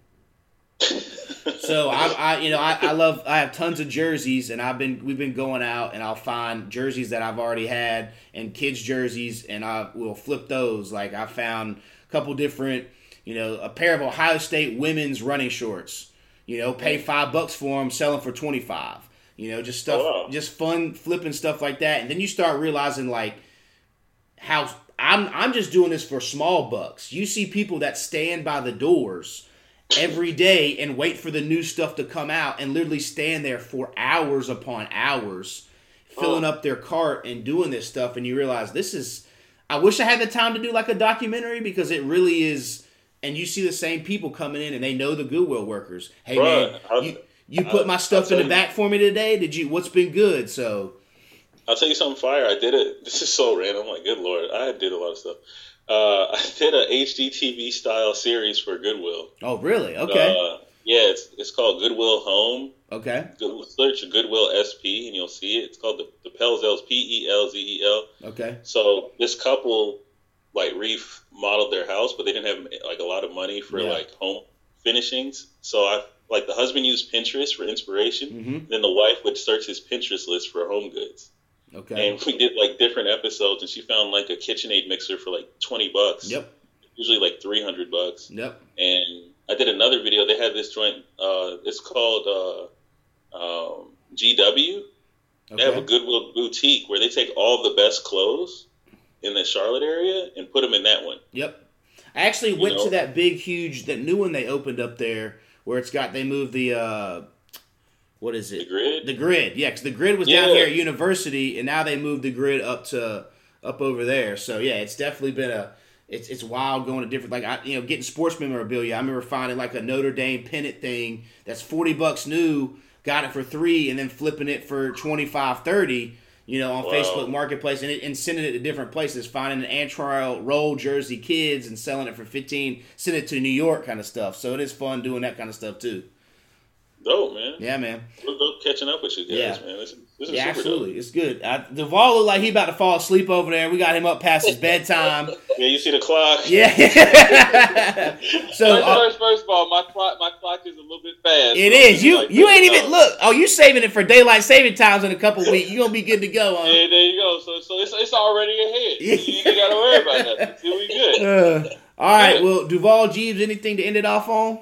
Speaker 2: So I, I, you know, I, I love. I have tons of jerseys, and I've been we've been going out, and I'll find jerseys that I've already had and kids jerseys, and I will flip those. Like I found a couple different, you know, a pair of Ohio State women's running shorts. You know, pay mm. five bucks for them, sell them for twenty five. You know, just stuff,
Speaker 5: Oh, wow.
Speaker 2: just fun flipping stuff like that, and then you start realizing like how I'm I'm just doing this for small bucks. You see people that stand by the doors every day and wait for the new stuff to come out and literally stand there for hours upon hours filling oh. up their cart and doing this stuff and you realize this is I wish I had the time to do like a documentary because it really is and you see the same people coming in and they know the Goodwill workers. Hey
Speaker 5: Bruh,
Speaker 2: man,
Speaker 5: I'll-
Speaker 2: you, you put
Speaker 5: I'll-
Speaker 2: my stuff in the
Speaker 5: you.
Speaker 2: back for me today? Did you what's been good? So
Speaker 5: I'll tell you something fire. I did it. This is so random. Like, good lord, I did a lot of stuff. Uh, I did a HGTV style series for Goodwill.
Speaker 2: Oh really? Okay.
Speaker 5: Uh, yeah, it's it's called Goodwill Home.
Speaker 2: okay.
Speaker 5: Good, search Goodwill SP and you'll see it. It's called the the Pelzels P E L Z E L.
Speaker 2: Okay.
Speaker 5: So this couple like remodeled their house, but they didn't have like a lot of money for
Speaker 2: Yeah.
Speaker 5: like home finishings. So I like the husband used Pinterest for inspiration.
Speaker 2: Mhm.
Speaker 5: Then the wife would search his Pinterest list for home goods.
Speaker 2: Okay.
Speaker 5: And we did like different episodes, and she found like a KitchenAid mixer for like twenty bucks.
Speaker 2: Yep.
Speaker 5: Usually like three hundred bucks.
Speaker 2: Yep.
Speaker 5: And I did another video. They had this joint. Uh, it's called uh, um, GW. They have a
Speaker 2: Okay.
Speaker 5: Goodwill boutique where they take all the best clothes in the Charlotte area and put them in that one.
Speaker 2: Yep. I actually
Speaker 5: You
Speaker 2: went
Speaker 5: know?
Speaker 2: to that big, huge, that new one they opened up there where it's got, they moved the, uh, what is it?
Speaker 5: The grid.
Speaker 2: The grid. Yeah, because the grid was down here at University, and now they moved the grid up to, up over there. So yeah, it's definitely been a, it's it's wild going to different, like, I, you know, getting sports memorabilia. I remember finding like a Notre Dame pennant thing that's 40 bucks new, got it for three, and then flipping it for 25, 30. You know, on
Speaker 5: Wow.
Speaker 2: Facebook Marketplace and, it, and sending it to different places, finding an Antrel Rolle jersey kids and selling it for fifteen, send it to New York kind of stuff. So it is fun doing that kind of stuff too.
Speaker 5: Dope, man.
Speaker 2: Yeah, man.
Speaker 5: We're dope catching up with you guys,
Speaker 2: Yeah.
Speaker 5: man. This, is- this is
Speaker 2: Yeah,
Speaker 5: super
Speaker 2: absolutely. It's good. I, Duvall looked like he about to fall asleep over there. We got him up past his bedtime.
Speaker 5: Yeah, you see the clock.
Speaker 2: Yeah. so
Speaker 3: First,
Speaker 2: uh,
Speaker 3: first, of all, my clock my clock is a little bit fast.
Speaker 2: it is. You
Speaker 3: like,
Speaker 2: you ain't even look. Oh, you saving it for daylight saving times in a couple weeks. You gonna be good to go. Huh?
Speaker 3: Yeah, there you go. So, so it's, it's already ahead. You ain't got to worry about nothing. See, we good.
Speaker 2: Uh, all right. Well, Duvall Jeebs, anything to end it off on?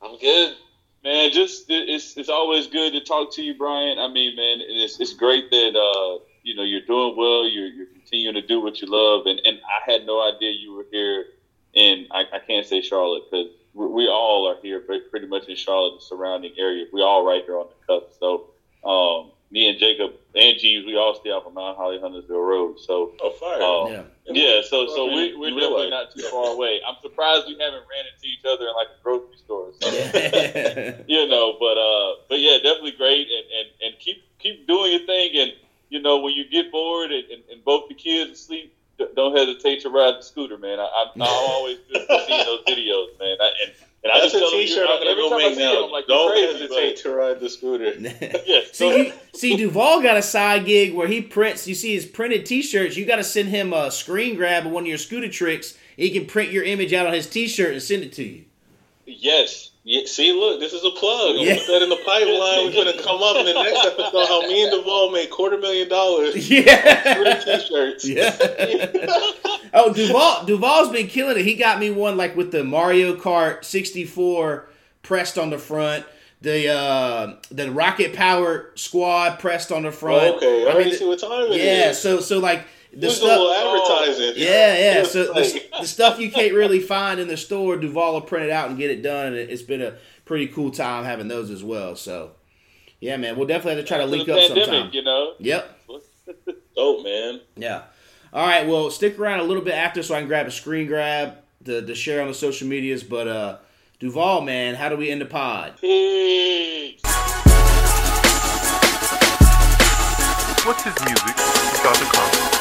Speaker 4: I'm good.
Speaker 3: Man, just it's it's always good to talk to you, Brian. I mean, man, it's it's great that uh you know you're doing well. You're you're continuing to do what you love, and and I had no idea you were here. And I, I can't say Charlotte because we, all are here, pretty, pretty much in Charlotte, the surrounding area. We all right here on the cusp. So um, me and Jacob and Jeebs, we all stay off of Mount Holly Huntersville Road. So
Speaker 5: Oh, fire.
Speaker 3: um,
Speaker 2: Yeah.
Speaker 3: yeah, so so we, we're
Speaker 5: real
Speaker 3: definitely not too far away. I'm surprised we haven't ran into each other in like a grocery store. So,
Speaker 2: Yeah.
Speaker 3: you know, but uh, but yeah, definitely great, and, and, and keep keep doing your thing, and you know, when you get bored and, and, and both the kids asleep, don't hesitate to ride the scooter, man. I, I'm, I'm always good for seeing those videos, man. I, and and I
Speaker 5: That's
Speaker 3: just
Speaker 5: a
Speaker 3: tell them,
Speaker 5: T-shirt
Speaker 3: you-
Speaker 5: I'm gonna go make now.
Speaker 3: I'm like,
Speaker 5: Don't
Speaker 3: crazy,
Speaker 5: hesitate to ride the scooter.
Speaker 3: Yeah,
Speaker 2: See, you, see, Duvall got a side gig where he prints. You see his printed T-shirts. You got to send him a screen grab of one of your scooter tricks. He can print your image out on his T-shirt and send it to you.
Speaker 3: yes,
Speaker 5: Yeah, see, look, this is a plug.
Speaker 2: Yeah.
Speaker 5: Put that in the pipeline. We're gonna come up in the next episode how me and Duvall made quarter million dollars for
Speaker 2: Yeah.
Speaker 5: t-shirts.
Speaker 2: yeah. oh, Duvall. Duvall's been killing it. He got me one like with the Mario Kart 64 pressed on the front. the uh, the rocket powered squad pressed on the front.
Speaker 5: Oh, okay, I,
Speaker 2: I
Speaker 5: already
Speaker 2: mean,
Speaker 5: see what time it is.
Speaker 2: yeah, so so like the
Speaker 5: There's a
Speaker 2: stuff.
Speaker 5: little advertising.
Speaker 2: Yeah, yeah. So the,
Speaker 5: like-
Speaker 2: the stuff you can't really find in the store, Duvall will print it out and get it done, and it, it's been a pretty cool time having those as well. So, yeah, man, we'll definitely have to try to
Speaker 3: To
Speaker 2: link up
Speaker 3: pandemic,
Speaker 2: sometime.
Speaker 3: you know.
Speaker 2: Yep.
Speaker 5: dope, man.
Speaker 2: Yeah. All right. Well, stick around a little bit after so I can grab a screen grab to, to share on the social medias. But uh, Duvall, man, how do we end the pod?
Speaker 5: Peace.
Speaker 1: What's his music without the concept?